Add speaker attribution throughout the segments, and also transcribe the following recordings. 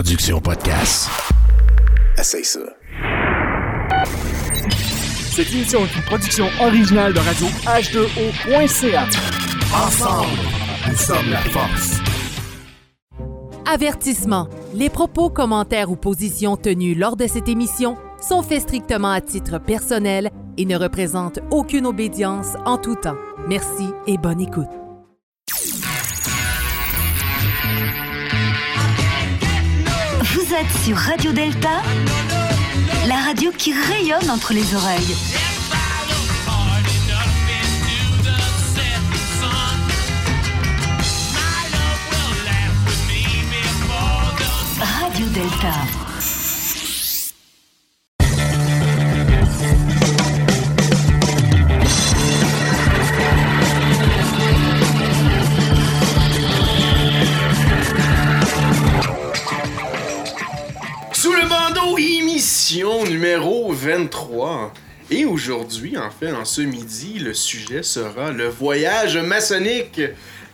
Speaker 1: production podcast. Essaye ça.
Speaker 2: Cette émission est une production originale de radio H2O.ca.
Speaker 1: Ensemble, nous sommes la force.
Speaker 3: Avertissement. Les propos, commentaires ou positions tenus lors de cette émission sont faits strictement à titre personnel et ne représentent aucune obédience en tout temps. Merci et bonne écoute.
Speaker 4: Vous êtes sur Radio Delta, la radio qui rayonne entre les oreilles. Radio Delta.
Speaker 5: Numéro 23. Et aujourd'hui, en fait, en ce midi, le sujet sera le voyage maçonnique.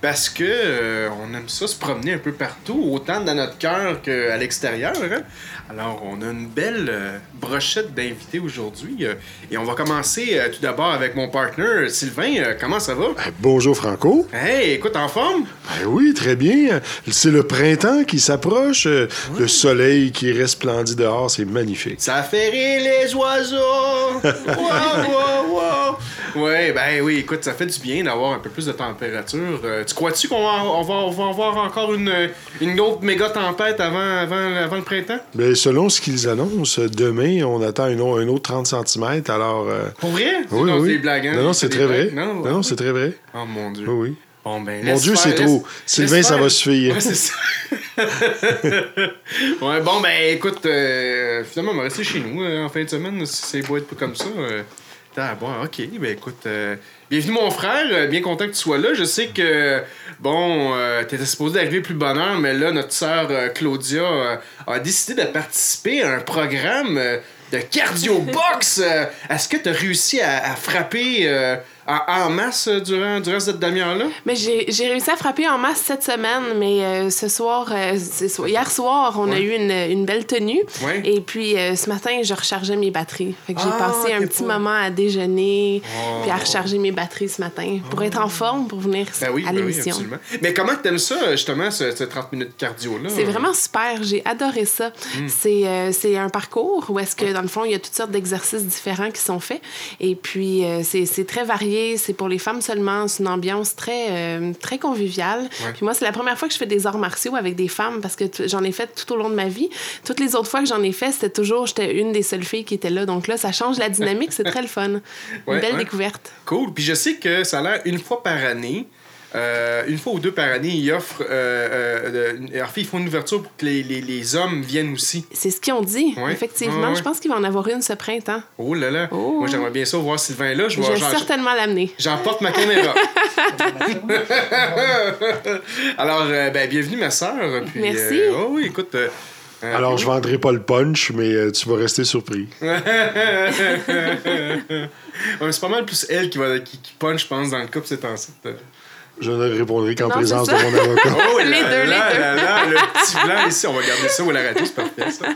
Speaker 5: Parce que euh, on aime ça se promener un peu partout, autant dans notre cœur qu'à l'extérieur. hein. Alors, on a une belle euh, brochette d'invités aujourd'hui. euh, et on va commencer tout d'abord avec mon partner, Sylvain. Comment ça va?
Speaker 6: Ben, bonjour Franco.
Speaker 5: Hey, écoute, en forme?
Speaker 6: Ben oui, très bien. C'est le printemps qui s'approche. Le soleil qui resplendit dehors, c'est magnifique.
Speaker 5: Ça fait rire les oiseaux! wow, wow, wow! Ouais, ben oui, écoute, ça fait du bien d'avoir un peu plus de température. Tu crois-tu qu'on va, on va, on va avoir encore une, une autre méga tempête avant, avant, avant le printemps?
Speaker 6: Ben, selon ce qu'ils annoncent, demain, on attend un, au- un autre 30 cm. Alors. euh,
Speaker 5: Pour vrai?
Speaker 6: oui,
Speaker 5: non,
Speaker 6: oui.
Speaker 5: c'est des blagues, hein?
Speaker 6: Non, non, c'est très vrai.
Speaker 5: blagues. Non,
Speaker 6: Non,
Speaker 5: ouais.
Speaker 6: non, c'est très vrai.
Speaker 5: Oh mon dieu.
Speaker 6: Oui, oui.
Speaker 5: Bon, ben,
Speaker 6: Mon Dieu, c'est trop.
Speaker 5: laisse
Speaker 6: Sylvain, ça va suffire.
Speaker 5: Ouais, c'est ça. ouais, bon, ben écoute, euh, finalement, on va rester chez nous euh, en fin de semaine. Si c'est beau être comme ça. T'as- bon, ok, ben écoute, euh, bienvenue mon frère, euh, bien content que tu sois là. Je sais que, bon, euh, t'étais supposé d'arriver plus bonne mais là, notre sœur Claudia a décidé de participer à un programme de cardio box. Euh, Est-ce que t'as réussi à, à frapper en, masse euh, durant, durant cette demi-heure-là?
Speaker 7: Mais j'ai réussi à frapper en masse cette semaine, mais euh, ce soir, euh, hier soir, on a eu une, une belle tenue.
Speaker 5: Ouais.
Speaker 7: Et puis euh, ce matin, je rechargeais mes batteries. Fait que j'ai
Speaker 5: Ah,
Speaker 7: passé un petit moment à déjeuner,
Speaker 5: Oh.
Speaker 7: puis à recharger mes batteries ce matin pour être en forme pour venir
Speaker 5: Ben oui,
Speaker 7: à
Speaker 5: ben oui,
Speaker 7: l'émission.
Speaker 5: absolument. Mais comment t'aimes ça, justement, ce, ce 30 minutes cardio-là?
Speaker 7: C'est vraiment super. J'ai adoré ça.
Speaker 5: Hmm.
Speaker 7: C'est un parcours où est-ce que, dans le fond, il y a toutes sortes d'exercices différents qui sont faits. Et puis, c'est très varié. C'est pour les femmes seulement. C'est une ambiance très, euh, très conviviale.
Speaker 5: Ouais.
Speaker 7: Puis moi, c'est la première fois que je fais des arts martiaux avec des femmes parce que j'en ai fait tout au long de ma vie. Toutes les autres fois que j'en ai fait, c'était toujours, j'étais une des seules filles qui était là. Donc là, ça change la dynamique. C'est très le fun. Une belle
Speaker 5: ouais.
Speaker 7: découverte.
Speaker 5: Cool. Puis je sais que ça a l'air une fois par année. Euh, une fois ou deux par année, ils offrent. Euh, euh, en fait, ils font une ouverture pour que les, les, les hommes viennent aussi.
Speaker 7: C'est ce qu'ils ont dit,
Speaker 5: Ouais.
Speaker 7: effectivement.
Speaker 5: Ouais, ouais.
Speaker 7: Je pense qu'il va en avoir une ce printemps.
Speaker 5: Oh là là.
Speaker 7: Oh.
Speaker 5: Moi, j'aimerais bien ça voir Sylvain là. Je
Speaker 7: Je
Speaker 5: vais,
Speaker 7: certainement l'amener.
Speaker 5: J'emporte ma caméra. Alors, euh, ben, bienvenue, ma soeur. Puis,
Speaker 7: Merci.
Speaker 5: euh, oh oui, écoute. euh, euh,
Speaker 6: Alors, je vendrai pas le punch, mais euh, tu vas rester surpris.
Speaker 5: Ouais, c'est pas mal plus elle qui, va, qui, qui punch, je pense, dans le couple, c'est enceinte.
Speaker 6: Je ne répondrai qu'en présence de mon avocat.
Speaker 5: Oh
Speaker 7: Les
Speaker 5: là
Speaker 7: deux, les
Speaker 5: là
Speaker 7: deux.
Speaker 5: là là, le petit blanc ici, on va garder ça ou la radio, c'est parfait ça.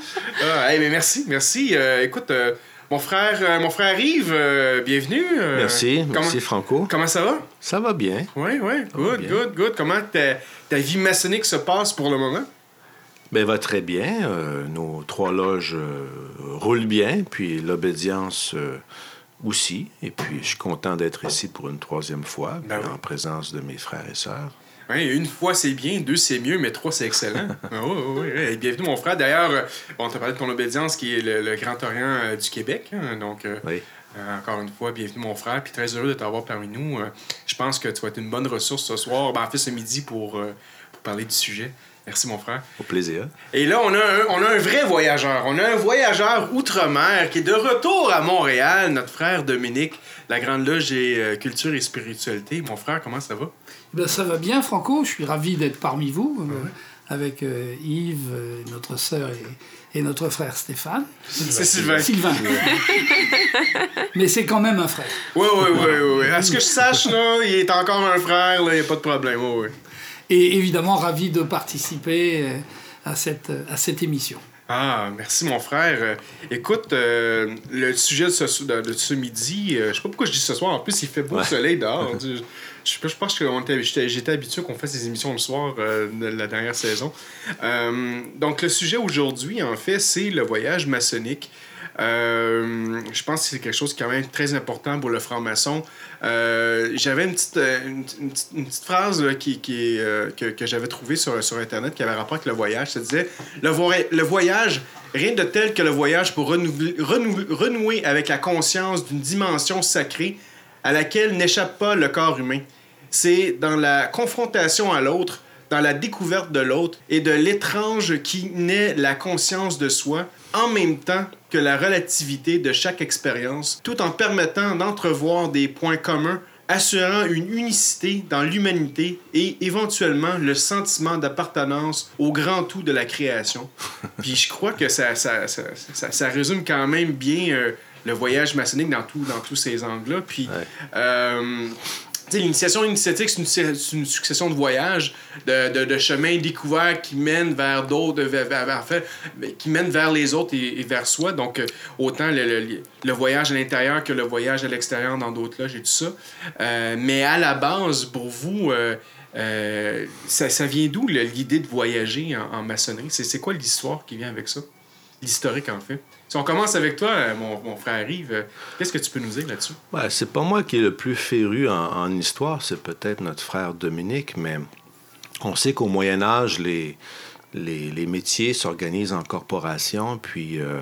Speaker 5: Ah, hey, mais merci, merci. Euh, écoute, euh, mon frère, euh, mon frère Yves, euh, bienvenue. euh,
Speaker 8: Merci,
Speaker 5: comment,
Speaker 8: merci Franco.
Speaker 5: Comment ça va?
Speaker 8: Ça va bien.
Speaker 5: Oui, oui, good, good, good. Comment ta, ta vie maçonnique se passe pour le moment?
Speaker 8: Ben, va très bien. Euh, nos trois loges euh, roulent bien, puis l'obédience euh, aussi. Et puis, je suis content d'être ici pour une troisième fois,
Speaker 5: Ben oui.
Speaker 8: en présence de mes frères et sœurs.
Speaker 5: Oui, une fois c'est bien, deux c'est mieux, mais trois c'est excellent. ah, oui, oui, bienvenue mon frère. D'ailleurs, on t'a parlé de ton obédience qui est le, le Grand Orient euh, du Québec. hein, donc, euh,
Speaker 8: Oui.
Speaker 5: Euh, encore une fois, bienvenue mon frère, puis très heureux de t'avoir parmi nous. Je pense que tu vas être une bonne ressource ce soir, ben, en fait ce midi pour, pour parler du sujet. Merci mon frère.
Speaker 8: Au plaisir.
Speaker 5: Et là, on a, un, on a un vrai voyageur. On a un voyageur outre-mer qui est de retour à Montréal, notre frère Dominique, la Grande Loge et euh, Culture et Spiritualité. Mon frère, comment ça va?
Speaker 9: Ben, ça va bien, Franco. Je suis ravi d'être parmi vous, euh, avec euh, Yves, euh, notre sœur et, et notre frère Stéphane.
Speaker 5: C'est Sylvain.
Speaker 9: Sylvain. Mais c'est quand même un frère.
Speaker 5: Oui, oui, oui, oui. À ce que je sache, là, il est encore un frère, il n'y a pas de problème. Oui, oui.
Speaker 9: Et évidemment, ravi de participer euh, à cette, à cette émission.
Speaker 5: Ah, merci mon frère. Euh, écoute, euh, le sujet de ce, de, de ce midi, euh, je sais pas pourquoi je dis ce soir, en plus il fait beau
Speaker 8: Ouais.
Speaker 5: soleil dehors. je, je, je pense que j'étais habitué qu'on fasse des émissions le soir euh, de la dernière saison. Euh, donc le sujet aujourd'hui, en fait, c'est le voyage maçonnique. Euh, je pense que c'est quelque chose qui est quand même très important pour le franc-maçon. Euh, j'avais une petite, euh, une, petite, une petite phrase qui, euh, que, j'avais trouvée sur, sur Internet qui avait rapport avec le voyage. Ça disait le, voy- le voyage, rien de tel que le voyage pour renouer avec la conscience d'une dimension sacrée à laquelle n'échappe pas le corps humain. C'est dans la confrontation à l'autre, dans la découverte de l'autre et de l'étrange qui naît la conscience de soi, en même temps que la relativité de chaque expérience, tout en permettant d'entrevoir des points communs assurant une unicité dans l'humanité et éventuellement le sentiment d'appartenance au grand tout de la création. Puis je crois que ça, ça, ça, ça- ça résume quand même bien euh, le voyage maçonnique dans, tout, dans tous ces angles-là. Puis euh, l'initiation initiatique, c'est une, succession de voyages, de, chemins découverts qui mènent vers d'autres, vers, qui mènent vers les autres et, vers soi. Donc, euh, autant le, voyage à l'intérieur que le voyage à l'extérieur dans d'autres loges et tout ça. Euh, mais à la base, pour vous, euh, ça, vient d'où l'idée de voyager en, en maçonnerie? C'est quoi l'histoire qui vient avec ça? L'historique, en fait. Si on commence avec toi, euh, mon, mon frère Yves, euh, qu'est-ce que tu peux nous dire là-dessus?
Speaker 8: Ouais, c'est pas moi qui est le plus féru en, en histoire, c'est peut-être notre frère Dominique, mais on sait qu'au Moyen Âge, les, les, les métiers s'organisent en corporation, puis euh,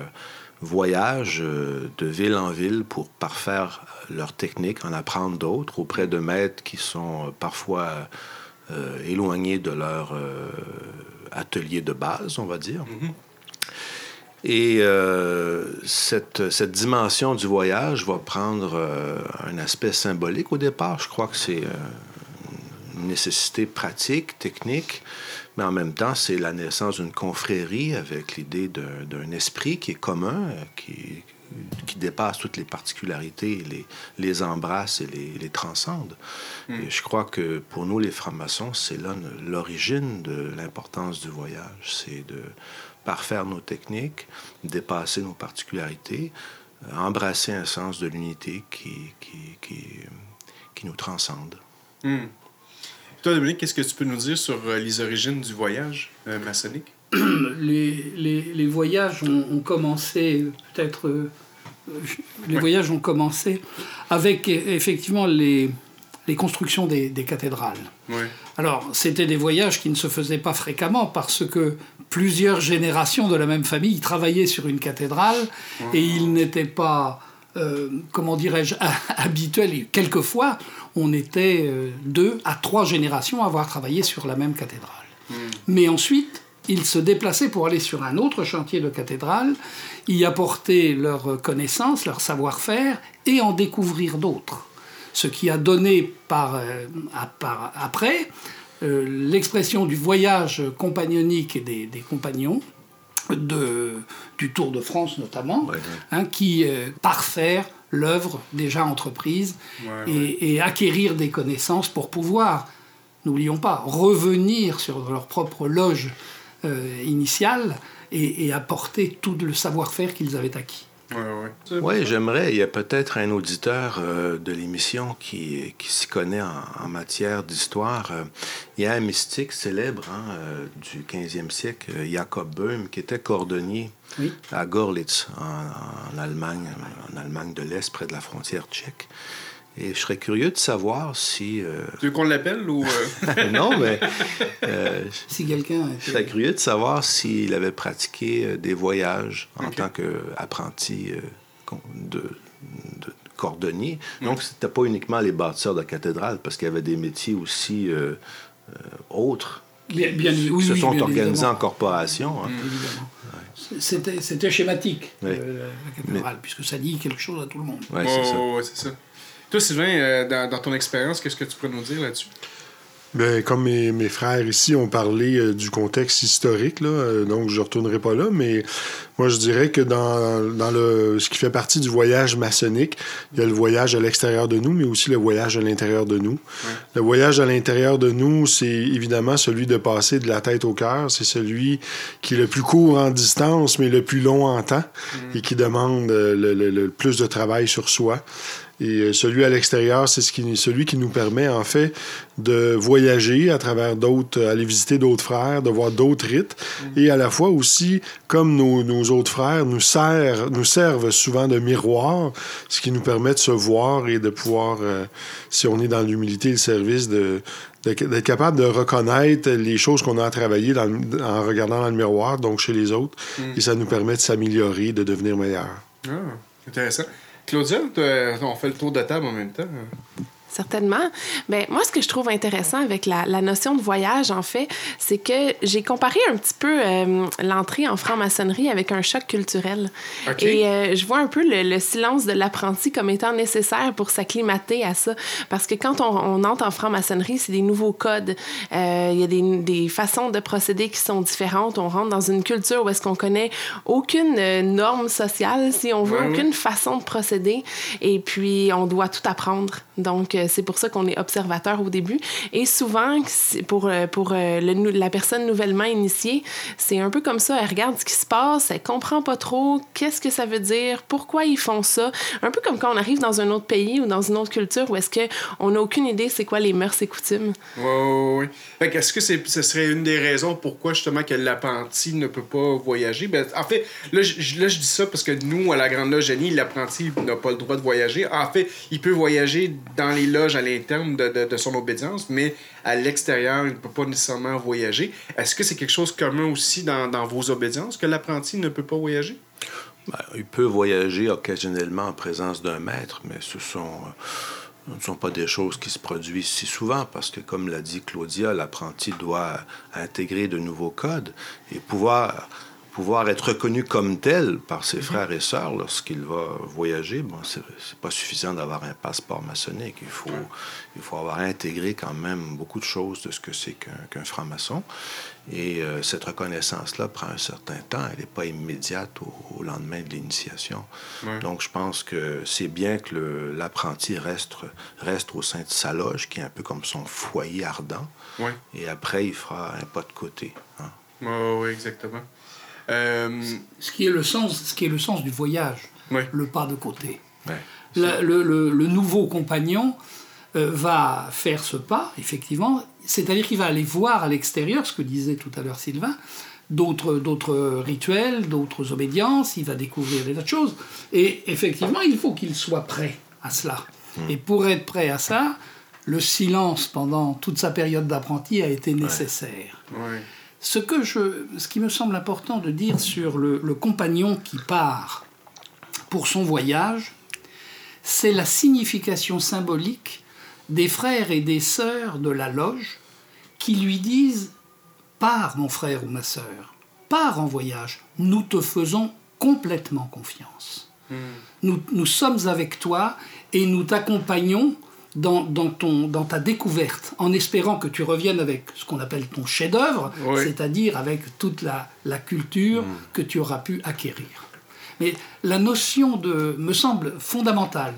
Speaker 8: voyagent euh, de ville en ville pour parfaire leur technique, en apprendre d'autres auprès de maîtres qui sont parfois euh, éloignés de leur atelier de base, on va dire. Et euh, cette, cette dimension du voyage va prendre euh, un aspect symbolique au départ. Je crois que c'est euh, une nécessité pratique, technique, mais en même temps, c'est la naissance d'une confrérie avec l'idée d'un esprit qui est commun, qui, qui dépasse toutes les particularités, les, les embrasse et les, les transcende. Et je crois que pour nous, les francs-maçons, c'est là l'origine de l'importance du voyage. C'est de parfaire nos techniques, dépasser nos particularités, euh, embrasser un sens de l'unité qui, qui, qui, qui nous transcende.
Speaker 5: Hmm. Toi, Dominique, qu'est-ce que tu peux nous dire sur euh, les origines du voyage euh, maçonnique?
Speaker 9: les, les, les voyages ont, ont commencé peut-être euh, les voyages ont commencé avec effectivement les, les constructions des, des cathédrales. Alors, c'était des voyages qui ne se faisaient pas fréquemment parce que plusieurs générations de la même famille travaillaient sur une cathédrale et il n'était pas, euh, comment dirais-je, habituel. Et quelquefois, on était euh, deux à trois générations à avoir travaillé sur la même cathédrale. Mais ensuite, ils se déplaçaient pour aller sur un autre chantier de cathédrale, y apporter leurs connaissances, leur savoir-faire et en découvrir d'autres. Ce qui a donné par, euh, à- par- après euh, l'expression du voyage compagnonique et des, des compagnons, de, du Tour de France notamment,
Speaker 8: Ouais, ouais.
Speaker 9: hein, qui euh, parfaire l'œuvre déjà entreprise
Speaker 5: Ouais,
Speaker 9: et, et acquérir des connaissances pour pouvoir, n'oublions pas, revenir sur leur propre loge euh, initiale et, et apporter tout le savoir-faire qu'ils avaient acquis.
Speaker 5: Ouais, ouais.
Speaker 8: Oui, j'aimerais. Il y a peut-être un auditeur euh, de l'émission qui, qui s'y connaît en, en matière d'histoire. Euh, il y a un mystique célèbre hein, euh, du 15e siècle, Jacob Böhm, qui était cordonnier
Speaker 9: Oui.
Speaker 8: à Gorlitz, en, en Allemagne, en Allemagne de l'Est, près de la frontière tchèque. Et je serais curieux de savoir si... euh,
Speaker 5: Tu veux qu'on l'appelle ou. euh,
Speaker 8: non, mais euh,
Speaker 9: Si quelqu'un
Speaker 8: je serais curieux de savoir s'il avait pratiqué euh, des voyages en tant qu'apprenti euh, de, de cordonnier. Donc, c'était pas uniquement les bâtisseurs de cathédrales, parce qu'il y avait des métiers aussi euh, euh, autres
Speaker 9: Bien, bien, oui,
Speaker 8: qui se
Speaker 9: oui,
Speaker 8: sont
Speaker 9: bien
Speaker 8: organisés
Speaker 9: évidemment.
Speaker 8: en corporation. hein.
Speaker 9: Évidemment. C'était, c'était schématique,
Speaker 8: Oui.
Speaker 9: euh, la cathédrale, puisque ça dit quelque chose à tout le monde.
Speaker 8: Ouais, c'est ça.
Speaker 5: ouais, ouais, c'est ça. Toi, Sylvain, euh, dans, dans ton expérience, qu'est-ce que tu pourrais nous dire là-dessus?
Speaker 6: Ben, comme mes, mes frères ici ont parlé euh, du contexte historique, là, euh, donc je ne retournerai pas là, mais moi je dirais que dans, dans le, ce qui fait partie du voyage maçonnique, il y a le voyage à l'extérieur de nous, mais aussi le voyage à l'intérieur de nous. Le voyage à l'intérieur de nous, c'est évidemment celui de passer de la tête au cœur. C'est celui qui est le plus court en distance, mais le plus long en temps et qui demande euh, le, le- le plus de travail sur soi. Et euh, celui à l'extérieur, c'est ce qui, celui qui nous permet, en fait, de voyager à travers d'autres, aller visiter d'autres frères, de voir d'autres rites, et à la fois aussi, comme nos, nos autres frères, nous, sert, nous servent souvent de miroir, ce qui nous permet de se voir et de pouvoir, euh, si on est dans l'humilité et le service, de, d'être capable de reconnaître les choses qu'on a à travailler dans en regardant dans le miroir, donc chez les autres, et ça nous permet de s'améliorer, de devenir meilleur.
Speaker 5: Ah, intéressant. Claudia, on fait le tour de table en même temps.
Speaker 7: Certainement. Mais moi, ce que je trouve intéressant avec la, la notion de voyage, en fait, c'est que j'ai comparé un petit peu euh, l'entrée en franc-maçonnerie avec un choc culturel. Et euh, je vois un peu le, le silence de l'apprenti comme étant nécessaire pour s'acclimater à ça. Parce que quand on, on entre en franc-maçonnerie, c'est des nouveaux codes. Euh, Il y a des, des façons de procéder qui sont différentes. On rentre dans une culture où est-ce qu'on connaît aucune norme sociale, si on veut, aucune façon de procéder. Et puis, on doit tout apprendre. Donc, euh, c'est pour ça qu'on est observateur au début. Et souvent, pour, euh, pour euh, la personne nouvellement initiée, c'est un peu comme ça. Elle regarde ce qui se passe, elle comprend pas trop qu'est-ce que ça veut dire, pourquoi ils font ça. Un peu comme quand on arrive dans un autre pays ou dans une autre culture où est-ce qu'on n'a aucune idée c'est quoi les mœurs et coutumes.
Speaker 5: Oui, oui, oui. Est-ce que ce serait une des raisons pourquoi justement que l'apprenti ne peut pas voyager? Ben, en fait, là je, là, je dis ça parce que nous, à la Grande Loge l'apprenti n'a pas le droit de voyager. En fait, il peut voyager dans les loges à l'interne de, son obédience, mais à l'extérieur, il ne peut pas nécessairement voyager. Est-ce que c'est quelque chose commun aussi dans, dans vos obédiences, que l'apprenti ne peut pas voyager?
Speaker 8: Ben, il peut voyager occasionnellement en présence d'un maître, mais ce sont, euh, ne sont pas des choses qui se produisent si souvent parce que, comme l'a dit Claudia, l'apprenti doit intégrer de nouveaux codes et pouvoir, pouvoir être reconnu comme tel par ses frères et sœurs lorsqu'il va voyager. Bon, c'est pas suffisant d'avoir un passeport maçonnique. Il faut, il faut avoir intégré quand même beaucoup de choses de ce que c'est qu'un franc-maçon. Et euh, cette reconnaissance-là prend un certain temps. Elle n'est pas immédiate au, au lendemain de l'initiation.
Speaker 5: Ouais.
Speaker 8: Donc, je pense que c'est bien que l'apprenti reste, reste au sein de sa loge, qui est un peu comme son foyer ardent. Et après, il fera un pas de côté. hein.
Speaker 5: Oui, exactement. Euh,
Speaker 9: Ce qui est le sens, ce qui est le sens du voyage,
Speaker 5: Ouais.
Speaker 9: le pas de côté.
Speaker 8: Ouais.
Speaker 9: La- le, le- le nouveau compagnon euh, va faire ce pas, effectivement, c'est-à-dire qu'il va aller voir à l'extérieur, ce que disait tout à l'heure Sylvain, d'autres rituels, d'autres obédiences, il va découvrir des tas de choses. Et effectivement, il faut qu'il soit prêt à cela. Et pour être prêt à ça, le silence pendant toute sa période d'apprenti a été nécessaire.
Speaker 5: ouais.
Speaker 9: Ce, que je, ce qui me semble important de dire sur le, le compagnon qui part pour son voyage, c'est la signification symbolique des frères et des sœurs de la loge qui lui disent Pars, mon frère ou ma sœur, pars en voyage, nous te faisons complètement confiance. Nous, nous sommes avec toi et nous t'accompagnons dans, dans, ton, dans ta découverte, en espérant que tu reviennes avec ce qu'on appelle ton chef-d'œuvre,
Speaker 5: Oui.
Speaker 9: c'est-à-dire avec toute la, la culture que tu auras pu acquérir. Mais la notion de, me semble fondamentale.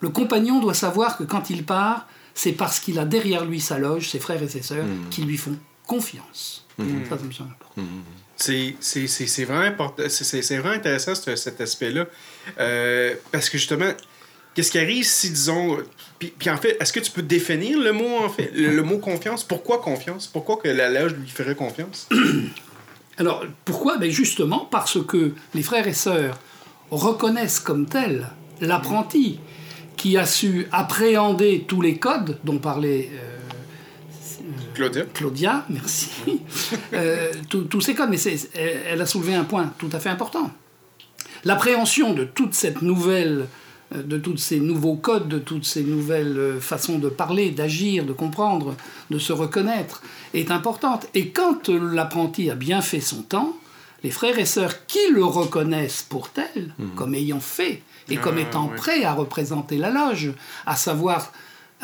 Speaker 9: Le compagnon doit savoir que quand il part, c'est parce qu'il a derrière lui sa loge, ses frères et ses sœurs, qui lui font confiance. Ça, ça me semble important.
Speaker 5: C'est, vraiment vraiment intéressant ce- cet aspect-là. Euh, parce que justement, qu'est-ce qui arrive si, disons. Puis, puis en fait, est-ce que tu peux définir le mot, en fait, le, le mot confiance? Pourquoi confiance? Pourquoi que la loge lui ferait confiance?
Speaker 9: Alors, pourquoi? Ben Justement parce que les frères et sœurs reconnaissent comme tel l'apprenti qui a su appréhender tous les codes dont parlait euh,
Speaker 5: Claudia
Speaker 9: Claudia, merci. Euh, tous ces codes, mais elle, elle a soulevé un point tout à fait important. L'appréhension de toute cette nouvelle, euh, de tous ces nouveaux codes, de toutes ces nouvelles euh, façons de parler, d'agir, de comprendre, de se reconnaître, est importante. Et quand euh, l'apprenti a bien fait son temps, les frères et sœurs qui le reconnaissent pour tel, comme ayant fait, et comme
Speaker 5: Ah,
Speaker 9: étant
Speaker 5: ouais.
Speaker 9: prêt à représenter la loge, à savoir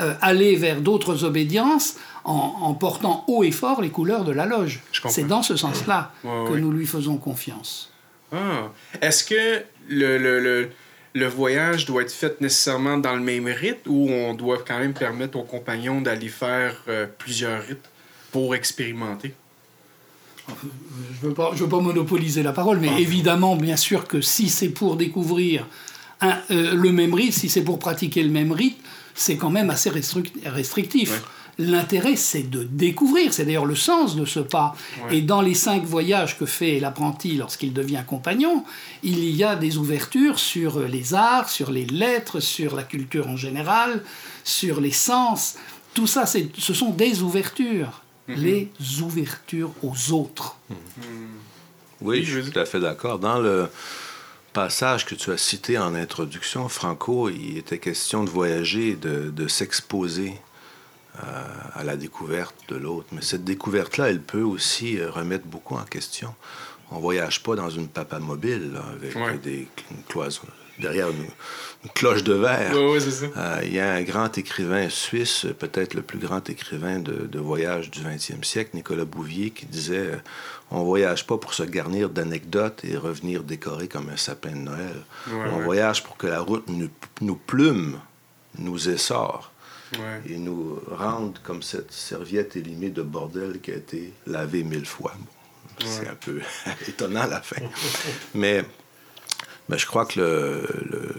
Speaker 9: euh, aller vers d'autres obédiences en, en portant haut et fort les couleurs de la loge. C'est dans ce sens-là
Speaker 5: Ouais,
Speaker 9: que
Speaker 5: ouais.
Speaker 9: nous lui faisons confiance.
Speaker 5: Ah. Est-ce que le, le, le, le voyage doit être fait nécessairement dans le même rite ou on doit quand même permettre aux compagnons d'aller faire euh, plusieurs rites pour expérimenter?
Speaker 9: Je ne veux, veux pas monopoliser la parole, mais évidemment, bien sûr que si c'est pour découvrir un- euh, le même rite, si c'est pour pratiquer le même rite, c'est quand même assez restric- restrictif.
Speaker 5: Ouais.
Speaker 9: L'intérêt, c'est de découvrir, c'est d'ailleurs le sens de ce pas.
Speaker 5: Ouais.
Speaker 9: Et dans les cinq voyages que fait l'apprenti lorsqu'il devient compagnon, il y a des ouvertures sur les arts, sur les lettres, sur la culture en général, sur les sens. Tout ça, c'est- ce sont des ouvertures. Les ouvertures aux autres.
Speaker 8: Oui,
Speaker 5: Oui,
Speaker 8: je suis tout à fait d'accord. Dans le passage que tu as cité en introduction, Franco, il était question de voyager, de, de s'exposer euh, à la découverte de l'autre. Mais cette découverte-là, elle peut aussi euh, remettre beaucoup en question. On ne voyage pas dans une papa mobile là, avec
Speaker 5: Ouais.
Speaker 8: des une cloison derrière une, une cloche de verre.
Speaker 5: Oui, oui.
Speaker 8: Euh, il y a un grand écrivain suisse, peut-être le plus grand écrivain de, de voyage du 20e siècle, Nicolas Bouvier, qui disait On voyage pas pour se garnir d'anecdotes et revenir décoré comme un sapin de Noël.
Speaker 5: Ouais,
Speaker 8: On
Speaker 5: ouais.
Speaker 8: voyage pour que la route nous, nous plume, nous essore
Speaker 5: Ouais.
Speaker 8: et nous rende comme cette serviette élimée de bordel qui a été lavée mille fois. Bon, C'est un peu étonnant à la fin. Mais ben, je crois que le, le-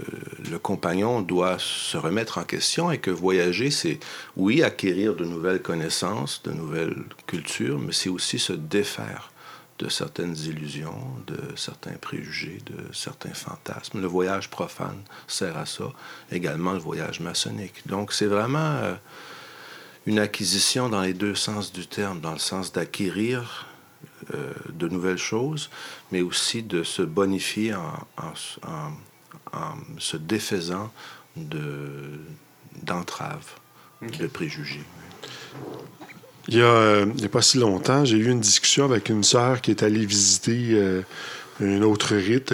Speaker 8: le compagnon doit se remettre en question et que voyager, c'est, oui, acquérir de nouvelles connaissances, de nouvelles cultures, mais c'est aussi se défaire de certaines illusions, de certains préjugés, de certains fantasmes. Le voyage profane sert à ça, également le voyage maçonnique. Donc c'est vraiment euh, une acquisition dans les deux sens du terme, dans le sens d'acquérir euh, de nouvelles choses, mais aussi de se bonifier en, en- en- en se défaisant de, d'entraves, de préjugés.
Speaker 6: Il y a, euh, a pas si longtemps, j'ai eu une discussion avec une sœur qui est allée visiter euh, un autre rite.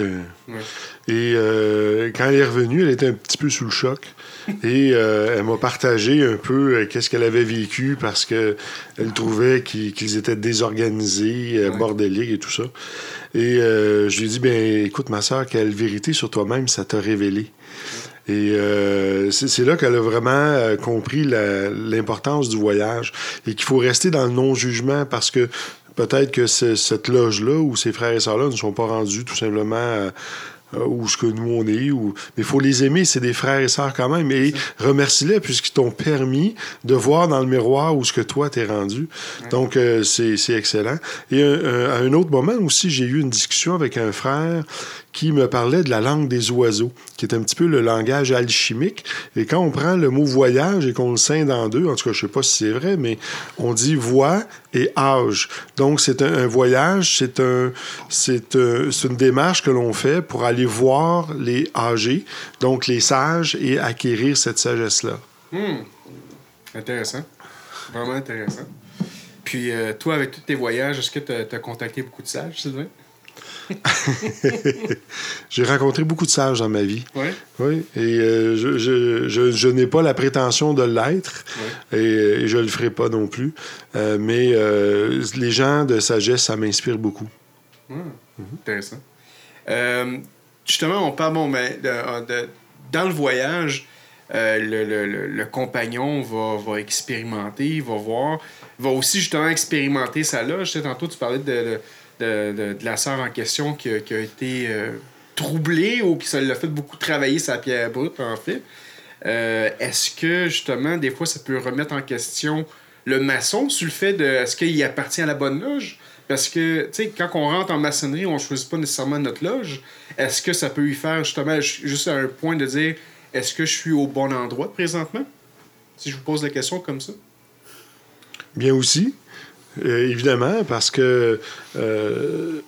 Speaker 6: Et euh, quand elle est revenue, elle était un petit peu sous le choc. Et elle m'a partagé un peu qu'est-ce qu'elle avait vécu parce que elle trouvait qu'ils étaient désorganisés, bordéliques et tout ça. Et je lui ai dit, ben écoute, ma soeur, quelle vérité sur toi-même ça t'a révélé. Et euh, c'est là qu'elle a vraiment euh, compris l'importance du voyage et qu'il faut rester dans le non-jugement parce que peut-être que ce- cette loge-là ou ces frères et sœurs-là ne sont pas rendus tout simplement euh, euh, où ce que nous on est. Ou... Mais il faut les aimer, c'est des frères et sœurs quand même. Et remercie-les puisqu'ils t'ont permis de voir dans le miroir où ce que toi t'es rendu. Donc euh, c'est c'est excellent. Et un- un- à un autre moment aussi, j'ai eu une discussion avec un frère qui me parlait de la langue des oiseaux, qui est un petit peu le langage alchimique. Et quand on prend le mot voyage et qu'on le scinde en deux, en tout cas, je sais pas si c'est vrai, mais on dit voix et âge. Donc, c'est un, voyage, c'est un, c'est un- c'est une démarche que l'on fait pour aller voir les âgés, donc les sages, et acquérir cette sagesse-là.
Speaker 5: Hmm. Intéressant. Vraiment intéressant. Puis, euh, toi, avec tous tes voyages, est-ce que tu as, contacté beaucoup de sages, Sylvain?
Speaker 6: J'ai rencontré beaucoup de sages dans ma vie.
Speaker 5: Oui.
Speaker 6: Oui, et euh, je, je, je, je n'ai pas la prétention de l'être, et, et je le ferai pas non plus. Euh, mais euh, les gens de sagesse, ça m'inspire beaucoup.
Speaker 5: Intéressant. Euh, justement, on parle, bon, mais de- de- dans le voyage, euh, le, le- le- le compagnon va, va expérimenter, va voir, va aussi justement expérimenter. Je sais, tantôt, tu parlais de, de, de- de la sœur en question qui, a- été euh, troublée ou qui ça l'a fait beaucoup travailler sa pierre brute, en fait. Euh, est-ce que, justement, des fois, ça peut remettre en question le maçon sur le fait de est-ce qu'il appartient à la bonne loge? Parce que, tu sais, quand on rentre en maçonnerie, on choisit pas nécessairement notre loge. Est-ce que ça peut lui faire, justement, ju- juste à un point de dire est-ce que je suis au bon endroit présentement? Si je vous pose la question comme ça.
Speaker 6: Bien aussi, évidemment, parce que euh,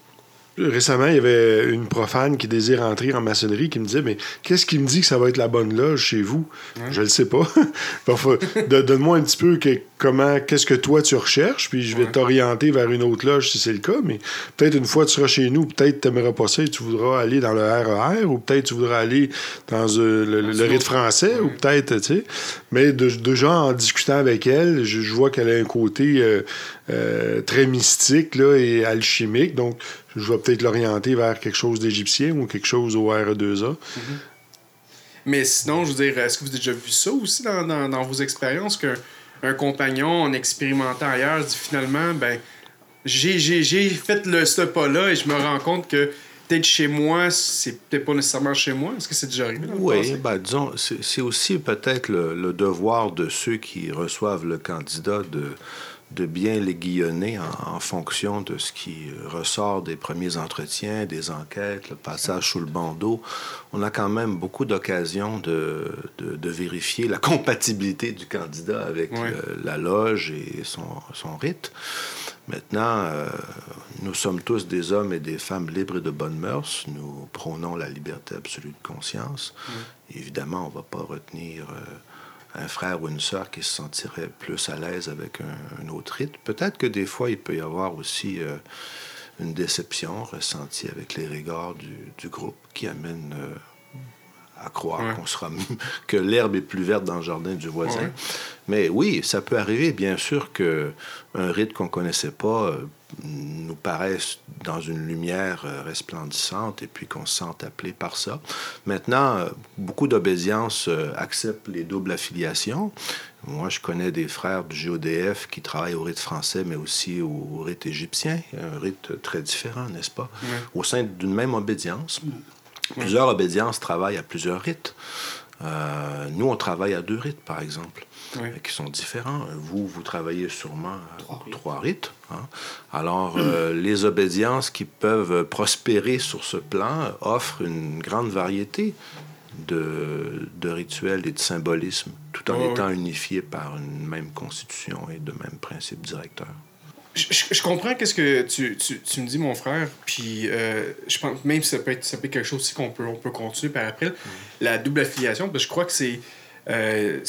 Speaker 6: récemment, il y avait une profane qui désire entrer en maçonnerie qui me disait Mais qu'est-ce qui me dit que ça va être la bonne loge chez vous? Je le sais pas. Donne-moi un petit peu que- comment, qu'est-ce que toi tu recherches, puis je vais t'orienter vers une autre loge si c'est le cas. Mais peut-être une fois que tu seras chez nous, peut-être tu n'aimeras pas ça et tu voudras aller dans le RER, ou peut-être tu voudras aller dans euh, le, le- le rite français, ou peut-être, tu sais. Mais de- déjà, en discutant avec elle, je, je vois qu'elle a un côté euh, euh, très mystique là, et alchimique. Donc, je vais peut-être l'orienter vers quelque chose d'égyptien ou quelque chose au RE2A.
Speaker 5: Mais sinon, je veux dire, est-ce que vous avez déjà vu ça aussi dans, dans, dans vos expériences qu'un un compagnon, en expérimentant ailleurs, dit finalement, ben, j'ai, j'ai, j'ai fait le, ce pas-là et je me rends compte que peut-être chez moi, c'est peut-être pas nécessairement chez moi. Est-ce que c'est déjà arrivé dans le
Speaker 8: Oui, ben, disons, c'est c'est aussi peut-être le, le devoir de ceux qui reçoivent le candidat de, de bien l'aiguillonner en, en fonction de ce qui ressort des premiers entretiens, des enquêtes, le passage sous le bandeau. On a quand même beaucoup d'occasions de, de, de vérifier la compatibilité du candidat avec le- la loge et son, son rite. Maintenant, euh, nous sommes tous des hommes et des femmes libres et de bonnes mœurs. Nous prônons la liberté absolue de conscience. Évidemment, on ne va pas retenir euh, un frère ou une sœur qui se sentirait plus à l'aise avec un, un autre rite. Peut-être que des fois, il peut y avoir aussi euh, une déception ressentie avec les regards du, du groupe qui amène euh, à croire
Speaker 5: Ouais.
Speaker 8: qu'on sera que l'herbe est plus verte dans le jardin du voisin.
Speaker 5: Ouais.
Speaker 8: Mais oui, ça peut arriver, bien sûr, que un rite qu'on connaissait pas euh, nous paraisse dans une lumière euh, resplendissante et puis qu'on se sente appelé par ça. Maintenant, euh, beaucoup d'obédiences euh, acceptent les doubles affiliations. Moi, je connais des frères du GODF qui travaillent au rite français, mais aussi au, rite égyptien, un rite très différent, n'est-ce pas, au sein d'une même obédience. Plusieurs obédiences travaillent à plusieurs rites. Euh, nous, on travaille à deux rites, par exemple,
Speaker 5: Oui.
Speaker 8: euh, qui sont différents. Vous, vous travaillez sûrement
Speaker 9: Trois rites.
Speaker 8: trois rites. hein. Alors, euh, les obédiences qui peuvent prospérer sur ce plan offrent une grande variété de, de rituels et de symbolismes, tout en étant unifiés par une même constitution et de même principe directeur.
Speaker 5: Je, je- je comprends qu'est-ce que tu, tu, tu me dis, mon frère. Puis euh, je pense même que ça peut être, ça peut être quelque chose aussi qu'on peut, on peut continuer par après. La double affiliation, parce que je crois que c'est. Euh,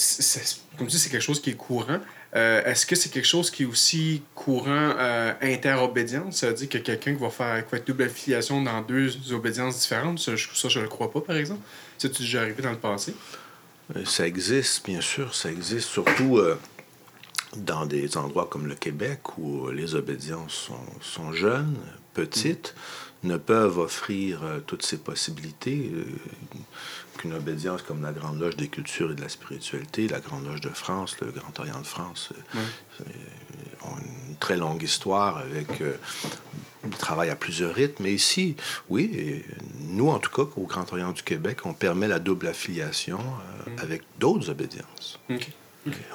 Speaker 5: comme tu dis, c'est quelque chose qui est courant. Euh, Est-ce que c'est quelque chose qui est aussi courant euh, interobédience? Ça veut dire que quelqu'un qui va faire être double affiliation dans deux obédiences différentes, ça, je, ça, je le crois pas, par exemple. Ça, tu déjà arrivé dans le passé?
Speaker 8: Euh, Ça existe, bien sûr, ça existe surtout euh, dans des endroits comme le Québec où les obédiences sont, sont jeunes, petites, ne peuvent offrir euh, toutes ces possibilités euh, qu'une obédience comme la Grande Loge des cultures et de la spiritualité, la Grande Loge de France, le Grand Orient de France, euh, euh, ont une très longue histoire avec euh, le travail à plusieurs rythmes. Mais ici, oui, nous, en tout cas, au Grand Orient du Québec, on permet la double affiliation euh, avec d'autres obédiences.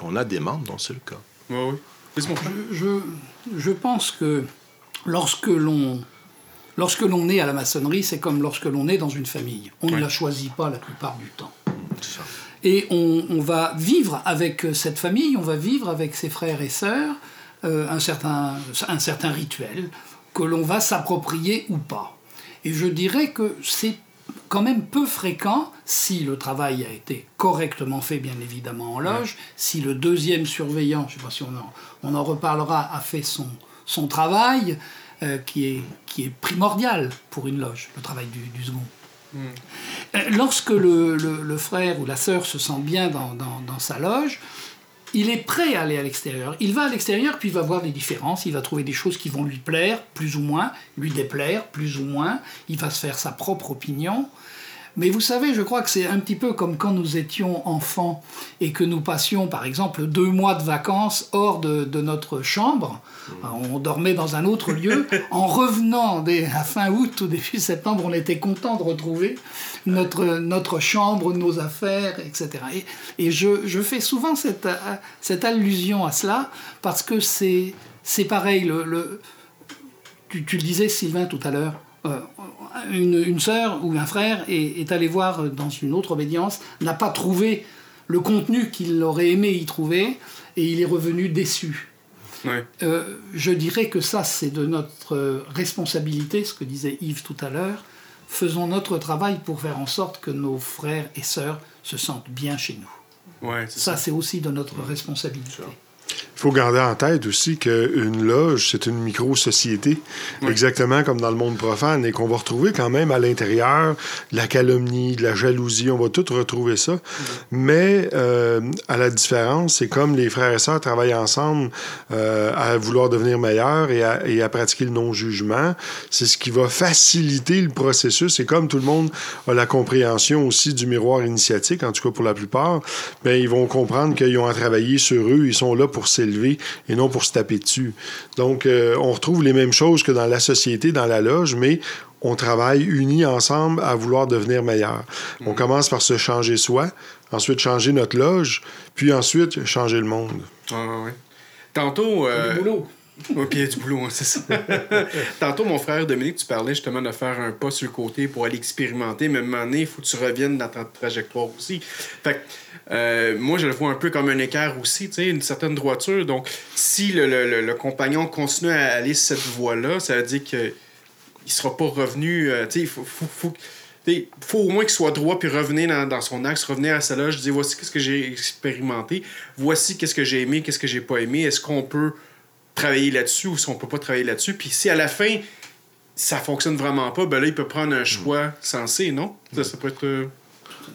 Speaker 8: On a des membres dont c'est le cas.
Speaker 5: Oui, oui.
Speaker 9: Je pense que lorsque l'on lorsque l'on est à la maçonnerie, c'est comme lorsque l'on est dans une famille. On ne la choisit pas la plupart du temps. Et on, on va vivre avec cette famille, on va vivre avec ses frères et sœurs euh, un, certain, un certain rituel que l'on va s'approprier ou pas. Et je dirais que c'est quand même peu fréquent si le travail a été correctement fait, bien évidemment, en loge, si le deuxième surveillant, je ne sais pas si on en, on en reparlera, a fait son, son travail, euh, qui, est, qui est primordial pour une loge, le travail du, du second. Euh, Lorsque le, le- le frère ou la sœur se sent bien dans, dans- dans sa loge, il est prêt à aller à l'extérieur. Il va à l'extérieur, puis il va voir les différences, il va trouver des choses qui vont lui plaire, plus ou moins, lui déplaire, plus ou moins, il va se faire sa propre opinion. Mais vous savez, je crois que c'est un petit peu comme quand nous étions enfants et que nous passions, par exemple, deux mois de vacances hors de, de notre chambre. On dormait dans un autre lieu. En revenant à fin août ou début septembre, on était content de retrouver notre, notre chambre, nos affaires, etc. Et, et je, je fais souvent cette, cette allusion à cela parce que c'est c'est pareil. Le, le- tu, tu le disais, Sylvain, tout à l'heure. Euh, une, une sœur ou un frère est, est allé voir dans une autre obédience, n'a pas trouvé le contenu qu'il aurait aimé y trouver, et il est revenu déçu.
Speaker 5: Ouais.
Speaker 9: Euh, je dirais que ça, c'est de notre responsabilité, ce que disait Yves tout à l'heure. Faisons notre travail pour faire en sorte que nos frères et sœurs se sentent bien chez nous.
Speaker 5: Ouais,
Speaker 9: Ça, c'est aussi de notre responsabilité.
Speaker 6: Il faut garder en tête aussi qu'une loge, c'est une micro-société, exactement comme dans le monde profane, et qu'on va retrouver quand même à l'intérieur de la calomnie, de la jalousie, on va tout retrouver ça. Mais euh, à la différence, c'est comme les frères et sœurs travaillent ensemble euh, à vouloir devenir meilleurs et à, et à pratiquer le non-jugement, c'est ce qui va faciliter le processus. Et comme tout le monde a la compréhension aussi du miroir initiatique, en tout cas pour la plupart, ben, ils vont comprendre qu'ils ont à travailler sur eux, ils sont là pour s'élever et non pour se taper dessus. Donc, euh, on retrouve les mêmes choses que dans la société, dans la loge, mais on travaille unis ensemble à vouloir devenir meilleur. On commence par se changer soi, ensuite changer notre loge, puis ensuite changer le monde.
Speaker 5: Ouais, ouais. Tantôt. euh,
Speaker 9: Du boulot.
Speaker 5: Ouais, puis il y a du boulot, hein, c'est ça. Tantôt, mon frère Dominique, tu parlais justement de faire un pas sur le côté pour aller expérimenter, mais à un moment donné, il faut que tu reviennes dans ta trajectoire aussi. Fait que, euh, moi, je le vois un peu comme un écart aussi, tu sais, une certaine droiture. Donc, si le, le- le- le compagnon continue à aller cette voie-là, ça veut dire qu'il ne sera pas revenu. euh, tu sais, il faut. faut, faut tu sais, faut au moins qu'il soit droit puis revenir dans, dans son axe, revenir à sa loge, dire voici qu'est-ce que j'ai expérimenté, voici qu'est-ce que j'ai aimé, qu'est-ce que j'ai pas aimé, est-ce qu'on peut travailler là-dessus ou si on peut pas travailler là-dessus. Puis si à la fin, ça fonctionne vraiment pas, ben là, il peut prendre un choix sensé, non? Ça, ça peut être... euh,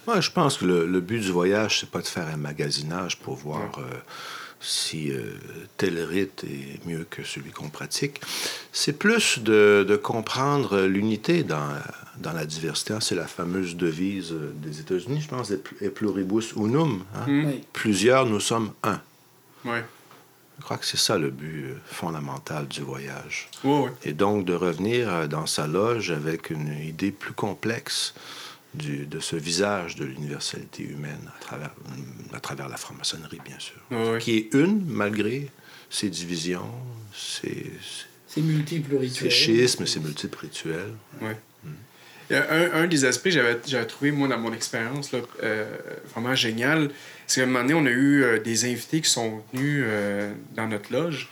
Speaker 8: Moi, je pense que le, le but du voyage, c'est pas de faire un magasinage pour voir euh, si euh, tel rite est mieux que celui qu'on pratique. C'est plus de, de comprendre l'unité dans, dans la diversité. hein. C'est la fameuse devise euh, des États-Unis, je pense, et pluribus unum. hein.
Speaker 9: Oui.
Speaker 8: Plusieurs, nous sommes un.
Speaker 5: Ouais.
Speaker 8: Je crois que c'est ça le but euh, fondamental du voyage. Et donc de revenir euh, dans sa loge avec une idée plus complexe du, de ce visage de l'universalité humaine à travers, à travers la franc-maçonnerie, bien sûr. Qui est une, malgré ses divisions, ses,
Speaker 9: C'est multiple
Speaker 8: ses
Speaker 9: rituel.
Speaker 8: schismes, ses multiples rituels.
Speaker 5: A Un, un des aspects que j'avais trouvé, moi, dans mon expérience, là, euh, vraiment génial, qu'à un moment donné, on a eu euh, des invités qui sont venus euh, dans notre loge,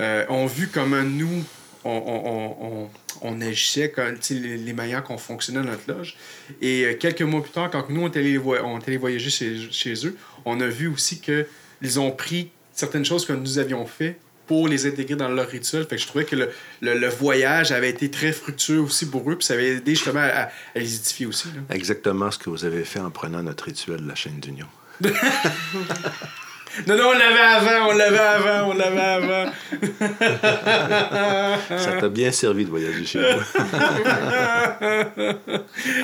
Speaker 5: euh, ont vu comment nous, on, agissait, les, les manières qu'on fonctionnait dans notre loge. Et quelques mois plus tard, quand nous, on voyager chez, eux, on a vu aussi qu'ils ont pris certaines choses que nous avions fait pour les intégrer dans leur rituel. Fait je trouvais que le, voyage avait été très fructueux aussi pour eux, puis ça avait aidé justement à, à les édifier aussi.
Speaker 8: Exactement ce que vous avez fait en prenant notre rituel de la chaîne d'union.
Speaker 5: Non, non, on l'avait avant, on l'avait avant, on l'avait avant.
Speaker 8: Ça t'a bien servi de voyager chez vous.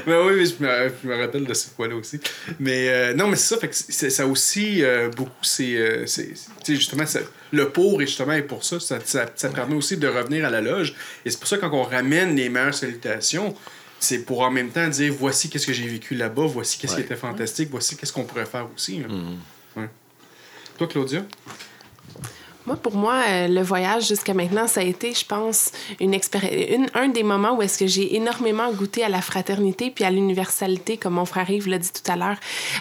Speaker 5: ben oui, mais je me, je me rappelle de cette fois-là aussi. Mais euh, non, mais c'est ça, fait que c'est- ça aussi, euh, beaucoup, c'est. euh, c'est- c'est- tu sais, justement, ça- le pour, et justement, est pour ça. Ça, ça, ça permet aussi de revenir à la loge. Et c'est pour ça, quand on ramène les meilleures salutations, c'est pour en même temps dire voici qu'est-ce que j'ai vécu là-bas, voici qu'est-ce
Speaker 8: Ouais.
Speaker 5: qui était fantastique, voici qu'est-ce qu'on pourrait faire aussi. Ouais. Toi, Claudia?
Speaker 7: Moi, pour moi, euh, le voyage jusqu'à maintenant, ça a été, je pense, une une, un des moments où est-ce que j'ai énormément goûté à la fraternité puis à l'universalité, comme mon frère Yves l'a dit tout à l'heure.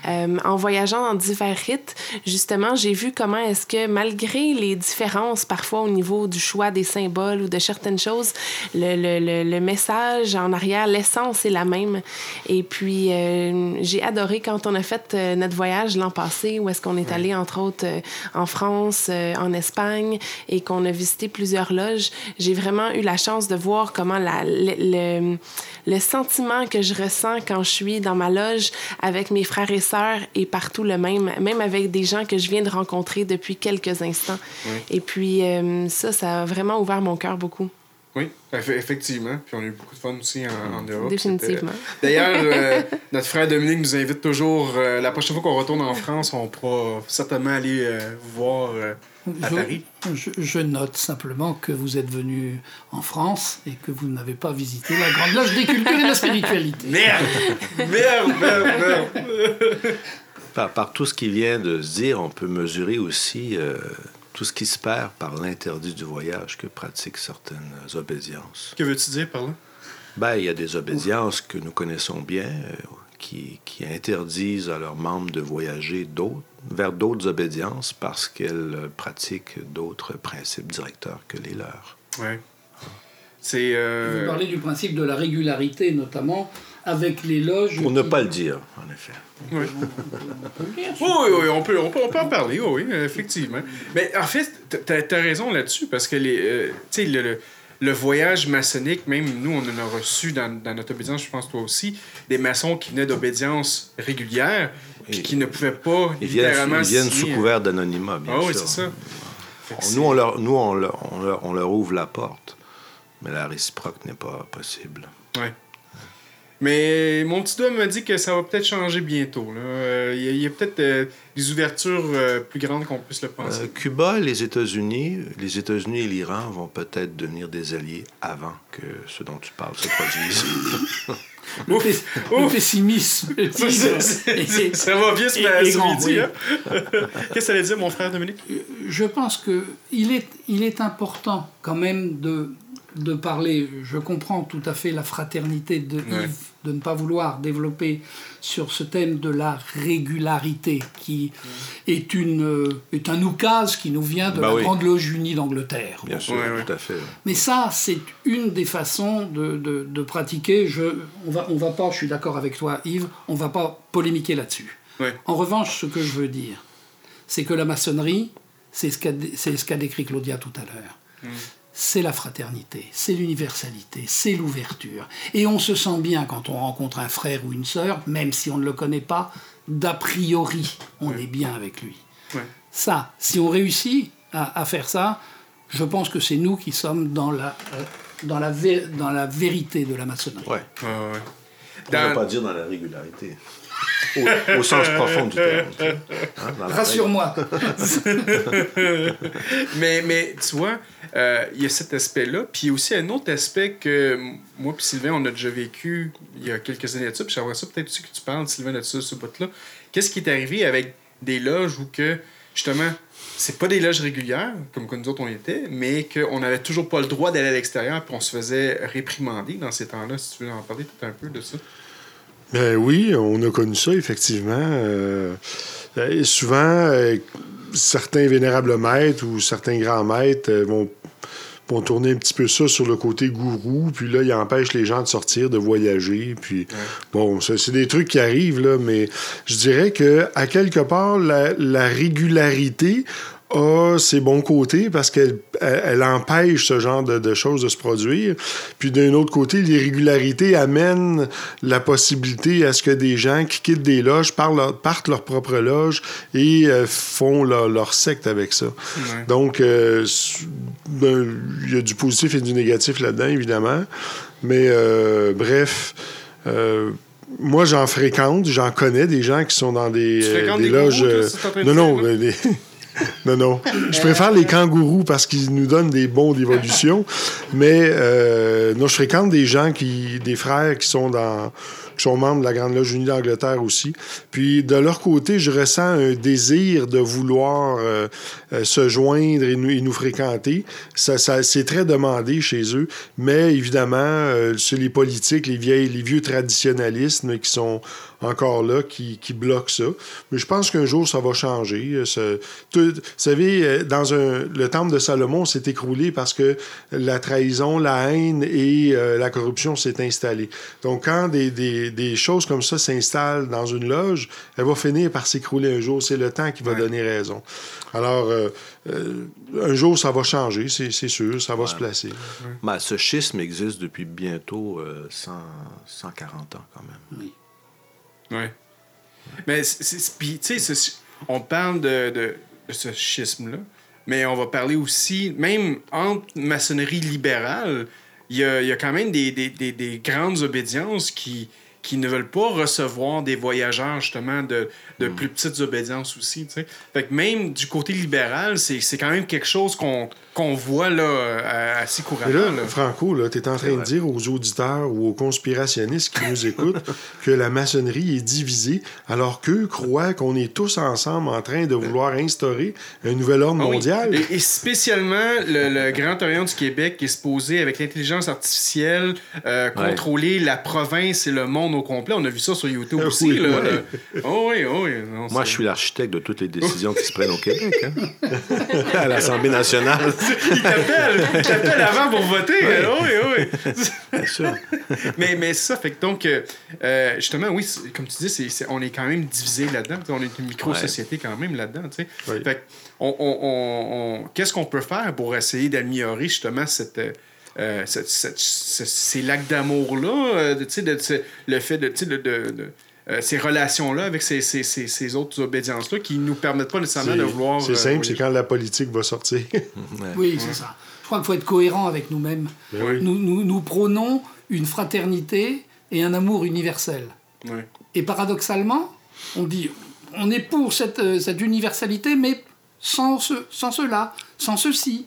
Speaker 7: Euh, en voyageant dans divers rites, justement, j'ai vu comment est-ce que, malgré les différences parfois au niveau du choix des symboles ou de certaines choses, le, le, le, le message en arrière, l'essence est la même. Et puis, euh, j'ai adoré quand on a fait notre voyage l'an passé, où est-ce qu'on est allé, entre autres, en France, en Espagne, et qu'on a visité plusieurs loges. J'ai vraiment eu la chance de voir comment la, le, le, le sentiment que je ressens quand je suis dans ma loge avec mes frères et sœurs est partout le même, même avec des gens que je viens de rencontrer depuis quelques instants. Et puis, euh, ça, ça a vraiment ouvert mon cœur beaucoup.
Speaker 5: Oui, eff- effectivement. Puis on a eu beaucoup de fun aussi en, en Europe.
Speaker 7: Définitivement.
Speaker 5: D'ailleurs, euh, notre frère Dominique nous invite toujours. euh, la prochaine fois qu'on retourne en France, on pourra certainement aller euh, voir à
Speaker 9: Je-
Speaker 5: Paris.
Speaker 9: Je, je note simplement que vous êtes venu en France et que vous n'avez pas visité la Grande Loge des cultures et de la spiritualité.
Speaker 5: Merde! Merde, merde, merde!
Speaker 8: Par, par tout ce qui vient de se dire, on peut mesurer aussi euh, tout ce qui se perd par l'interdit du voyage que pratiquent certaines obédiences.
Speaker 5: Que veux-tu dire par là?
Speaker 8: Ben, il y a des obédiences que nous connaissons bien, euh, qui, qui interdisent à leurs membres de voyager d'autres- vers d'autres obédiences parce qu'elles pratiquent d'autres principes directeurs que les leurs.
Speaker 5: Ouais. C'est. euh,
Speaker 9: Vous parlez du principe de la régularité, notamment avec les loges.
Speaker 8: Pour ne
Speaker 9: qui-
Speaker 8: pas le dire, en effet.
Speaker 5: Oui. Oui, oui, oui, on peut, on peut, on peut en parler, oui, oui, effectivement. Mais en fait, t'as as raison là-dessus, parce que les, euh, tu le, le voyage maçonnique, même nous, on en a reçu dans, dans notre obédience, je pense toi aussi, des maçons qui venaient d'obédience régulière, puis
Speaker 8: Et-
Speaker 5: qui ne pouvaient pas
Speaker 8: Ils viennent,
Speaker 5: littéralement
Speaker 8: ils viennent
Speaker 5: signer-
Speaker 8: sous couvert d'anonymat, bien
Speaker 5: Ah oui,
Speaker 8: sûr.
Speaker 5: c'est ça.
Speaker 8: Nous, on leur, nous on, leur, on, leur, on leur ouvre la porte, mais la réciproque n'est pas possible.
Speaker 5: Ouais. Mais mon petit doigt me dit que ça va peut-être changer bientôt. Euh, Il y a, peut-être euh, des ouvertures euh, plus grandes qu'on puisse le penser.
Speaker 8: Euh, Cuba, les États-Unis, les États-Unis et l'Iran vont peut-être devenir des alliés avant que ce dont tu parles se produise.
Speaker 9: Le, le pessimisme.
Speaker 5: Ça, ça, ça- va bien ce, midi. hein? Qu'est-ce que ça allait dire, mon frère Dominique?
Speaker 9: Je pense que il est, il est important quand même de, de parler. Je comprends tout à fait la fraternité de
Speaker 5: Ouais.
Speaker 9: De ne pas vouloir développer sur ce thème de la régularité qui est, une, euh, est un oukase qui nous vient de
Speaker 8: Bah
Speaker 9: la
Speaker 8: oui.
Speaker 9: Grande Loge Unie d'Angleterre.
Speaker 8: Bien sûr,
Speaker 5: ouais.
Speaker 8: tout à fait.
Speaker 9: Mais ça, c'est une des façons de, de- de pratiquer. Je, on va, on va pas, je suis d'accord avec toi, Yves, on va pas polémiquer là-dessus. En revanche, ce que je veux dire, c'est que la maçonnerie, c'est ce qu'a c'est ce qu'a décrit Claudia tout à l'heure. C'est la fraternité, c'est l'universalité, c'est l'ouverture. Et on se sent bien quand on rencontre un frère ou une sœur, même si on ne le connaît pas, d'a priori, on est bien avec lui.
Speaker 5: Ouais.
Speaker 9: Ça, si on réussit à, à faire ça, je pense que c'est nous qui sommes dans la, euh, dans la, vé- dans la vérité de la maçonnerie.
Speaker 8: Ouais.
Speaker 5: Ouais, ouais.
Speaker 8: On ne
Speaker 5: Dans-
Speaker 8: va pas dire dans la régularité. Au, au sens profond du terme. Hein,
Speaker 9: Rassure-moi.
Speaker 5: mais, mais tu vois, euh, il y a cet aspect-là. Puis il y a aussi un autre aspect que moi et Sylvain, on a déjà vécu il y a quelques années de ça. Puis j'aimerais ça peut-être aussi que tu parles, Sylvain, de ça, ce bout-là. Qu'est-ce qui est arrivé avec des loges où que, justement, c'est pas des loges régulières, comme que nous autres on était, mais qu'on n'avait toujours pas le droit d'aller à l'extérieur, puis on se faisait réprimander dans ces temps-là. Si tu veux en parler peut-être un peu de ça?
Speaker 6: Ben oui, on a connu ça, effectivement. Euh, souvent, euh, certains vénérables maîtres ou certains grands maîtres euh, vont, vont tourner un petit peu ça sur le côté gourou, puis là, ils empêchent les gens de sortir, de voyager. Puis, bon, ça, c'est des trucs qui arrivent, là, mais je dirais que, à quelque part, la, la régularité a ses bons côtés parce qu'elle elle, elle empêche ce genre de, de choses de se produire. Puis d'un autre côté, l'irrégularité amène la possibilité à ce que des gens qui quittent des loges partent leur, partent leur propre loge et euh, font leur, leur secte avec ça.
Speaker 5: Ouais.
Speaker 6: Donc, euh, ben, il y a du positif et du négatif là-dedans, évidemment. Mais euh, bref, moi, j'en fréquente, j'en connais des gens qui sont dans des, euh, loges. euh, non, non, des- non, non. Je préfère les kangourous parce qu'ils nous donnent des bons d'évolution. Mais euh, non, je fréquente des gens qui, des frères qui sont dans, qui sont membres de la Grande Loge Unie d'Angleterre aussi. Puis de leur côté, je ressens un désir de vouloir euh, euh, se joindre et nous, fréquenter. Ça, c'est très demandé chez eux. Mais évidemment, euh, c'est les politiques, les, vieilles, les vieux traditionnalistes mais qui sont encore là, qui, bloquent ça. Mais je pense qu'un jour, ça va changer. Euh, vous savez, dans le temple de Salomon s'est écroulé parce que la trahison, la haine et la corruption s'est installée. Donc, quand des, des choses comme ça s'installent dans une loge, elle va finir par s'écrouler un jour. C'est le temps qui va
Speaker 5: Ouais.
Speaker 6: donner raison. Alors, euh, euh, un jour, ça va changer, c'est c'est sûr, ça va se placer.
Speaker 8: Ben, ce schisme existe depuis bientôt euh, 100 140 ans quand même.
Speaker 5: Ouais. Mais, c'est- c'est- puis, tu sais, on parle de, de, de ce schisme-là, mais on va parler aussi, même entre maçonnerie libérale, il y a, il y a quand même des, des, des, des grandes obédiences qui, qui ne veulent pas recevoir des voyageurs, justement, de, de plus petites obédiences aussi, tu sais. Fait que même du côté libéral, c'est quand même quelque chose qu'on qu'on voit, là, euh, assez
Speaker 6: Et
Speaker 5: couramment.
Speaker 6: là,
Speaker 5: là.
Speaker 6: Franco, là, tu es en train de dire aux auditeurs ou aux conspirationnistes qui nous écoutent que la maçonnerie est divisée, alors qu'eux croient qu'on est tous ensemble en train de vouloir instaurer un nouvel ordre
Speaker 5: Ah oui.
Speaker 6: mondial.
Speaker 5: Et, et spécialement le, le Grand Orient du Québec qui est supposé, avec l'intelligence artificielle, euh, contrôler la province et le monde au complet. On a vu ça sur YouTube
Speaker 6: Ah
Speaker 5: aussi.
Speaker 6: oui,
Speaker 5: là.
Speaker 6: ouais.
Speaker 5: Oh oui, oh oui. Non,
Speaker 8: Moi, je suis l'architecte de toutes les décisions qui se prennent au Québec. hein. à l'Assemblée nationale,
Speaker 5: Il t'appelle, il t'appelle avant pour voter. Oh oui, oui.
Speaker 8: bien sûr.
Speaker 5: mais, mais ça, fait que donc, euh, euh, justement, oui, comme tu dis, on est quand même divisé là-dedans. On est une micro-société quand même là-dedans. tu sais.
Speaker 6: Oui.
Speaker 5: Fait que on, on- on- on- qu'est-ce qu'on peut faire pour essayer d'améliorer justement cette. euh, cette- cette- ce- ces lacs d'amour-là, euh, de- de, le fait de, euh, ces relations-là avec ces, ces, ces, ces autres obédiences-là qui nous permettent pas nécessairement de vouloir.
Speaker 6: C'est
Speaker 5: euh,
Speaker 6: simple, c'est quand la politique va sortir.
Speaker 9: Oui, c'est ça. Je crois qu'il faut être cohérent avec nous-mêmes.
Speaker 5: Oui.
Speaker 9: Nous, nous, nous prônons une fraternité et un amour universel.
Speaker 5: Ouais.
Speaker 9: Et paradoxalement, on dit, on est pour cette, euh, cette universalité, mais sans, ce, sans cela, sans ceci,